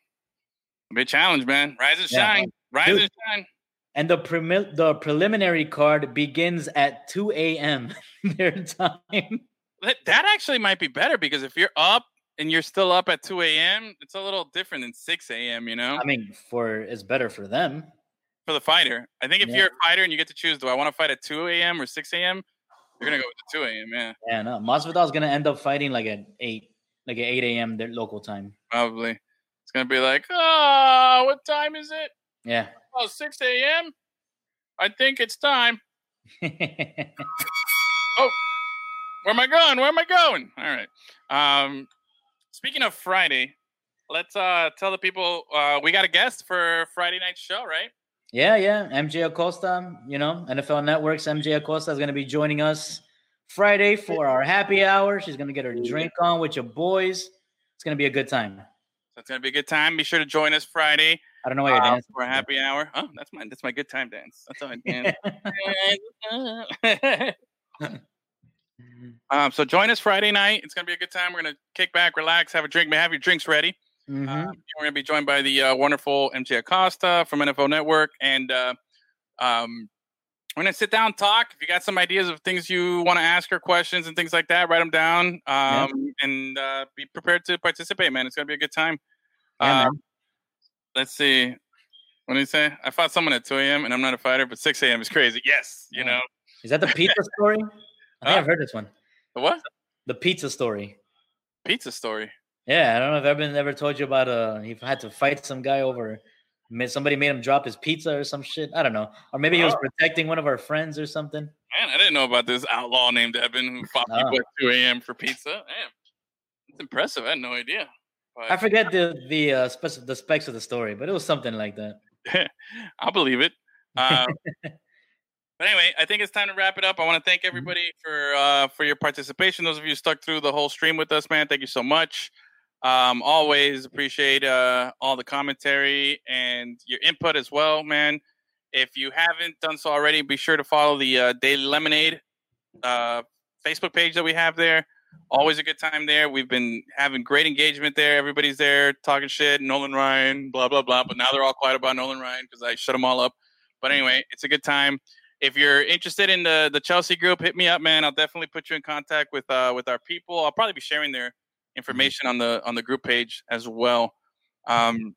a Big challenge, man. Rise and Yeah. Rise Dude. and shine. And the premi- the preliminary card begins at 2 a.m. [LAUGHS] their time. That that actually might be better because if you're up and you're still up at 2 a.m., it's a little different than 6 a.m., you know? I mean, for it's better for them. for the fighter. I think if Yeah. you're a fighter and you get to choose, do I want to fight at 2 a.m. or 6 a.m.? You're going to go with the 2 a.m., yeah. Yeah, no. Masvidal's gonna end up fighting like at eight, like at 8 a.m. their local time. Probably. It's going to be like, oh, what time is it? Yeah. Oh, 6 a.m.? I think it's time. [LAUGHS] oh, where am I going? Where am I going? All right. Um, speaking of Friday, let's uh tell the people uh we got a guest for Friday night show, right? Yeah, yeah. MJ Acosta, you know, NFL Network's MJ Acosta is going to be joining us Friday for our happy hour. She's going to get her drink on with your boys. It's going to be a good time. It's gonna be a good time. Be sure to join us Friday. I don't know why you're uh, dancing. for a happy hour. Oh, that's my that's my good time dance. That's how I dance. [LAUGHS] [LAUGHS] um, so join us Friday night. It's gonna be a good time. We're gonna kick back, relax, have a drink. Have your drinks ready. Um, we're going to be joined by the uh, wonderful MJ Acosta from NFL Network, and uh, um, we're to sit down, talk. If you got some ideas of things you want to ask or questions and things like that, write them down, um, and uh, be prepared to participate. Man, it's going to be a good time. Yeah, Um, let's see. What did you say? I fought someone at 2 a.m. and I'm not a fighter, but 6 a.m. is crazy. Yes, you Yeah. know Is that the pizza [LAUGHS] story? I think Huh? I've heard this one. the what? The pizza story. Pizza story. Yeah, I don't know if Evan ever told you about uh he had to fight some guy over somebody made him drop his pizza or some shit. I don't know. Or maybe he was protecting one of our friends or something. Man, I didn't know about this outlaw named Evan who fought [LAUGHS] Oh. people at 2 a.m. for pizza. Damn, it's impressive. I had no idea. But I forget the the uh spec- the specs of the story, but it was something like that. [LAUGHS] I'll believe it. Um, [LAUGHS] but anyway, I think it's time to wrap it up. I want to thank everybody for uh, for your participation. Those of you stuck through the whole stream with us, man, thank you so much. Um, always appreciate uh, all the commentary and your input as well, man. If you haven't done so already, be sure to follow the uh, Daily Lemonade uh, Facebook page that we have there. Always a good time there. We've been having great engagement there. Everybody's there talking shit. Nolan Ryan, blah blah blah. But now they're all quiet about Nolan Ryan because I shut them all up. But anyway, it's a good time. If you're interested in the the Chelsea group, hit me up, man. I'll definitely put you in contact with uh with our people. I'll probably be sharing their information on the on the group page as well. Um,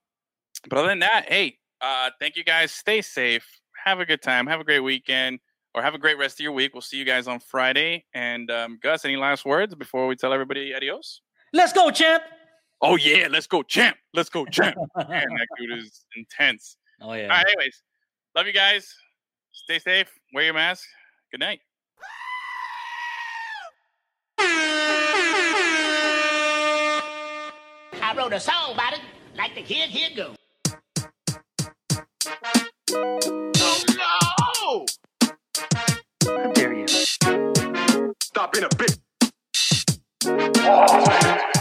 but other than that, hey, uh, thank you guys. Stay safe. Have a good time. Have a great weekend, or have a great rest of your week. We'll see you guys on Friday. And um, Gus, any last words before we tell everybody adios? Let's go, champ. Oh yeah, let's go, champ. Let's go, champ. [LAUGHS] Man, that dude is intense. Oh yeah. All right, anyways, love you guys. Stay safe. Wear your mask. Good night. [LAUGHS] I wrote a song about it, like the kid here go. Oh no! How dare you? Stop being a bitch. Oh.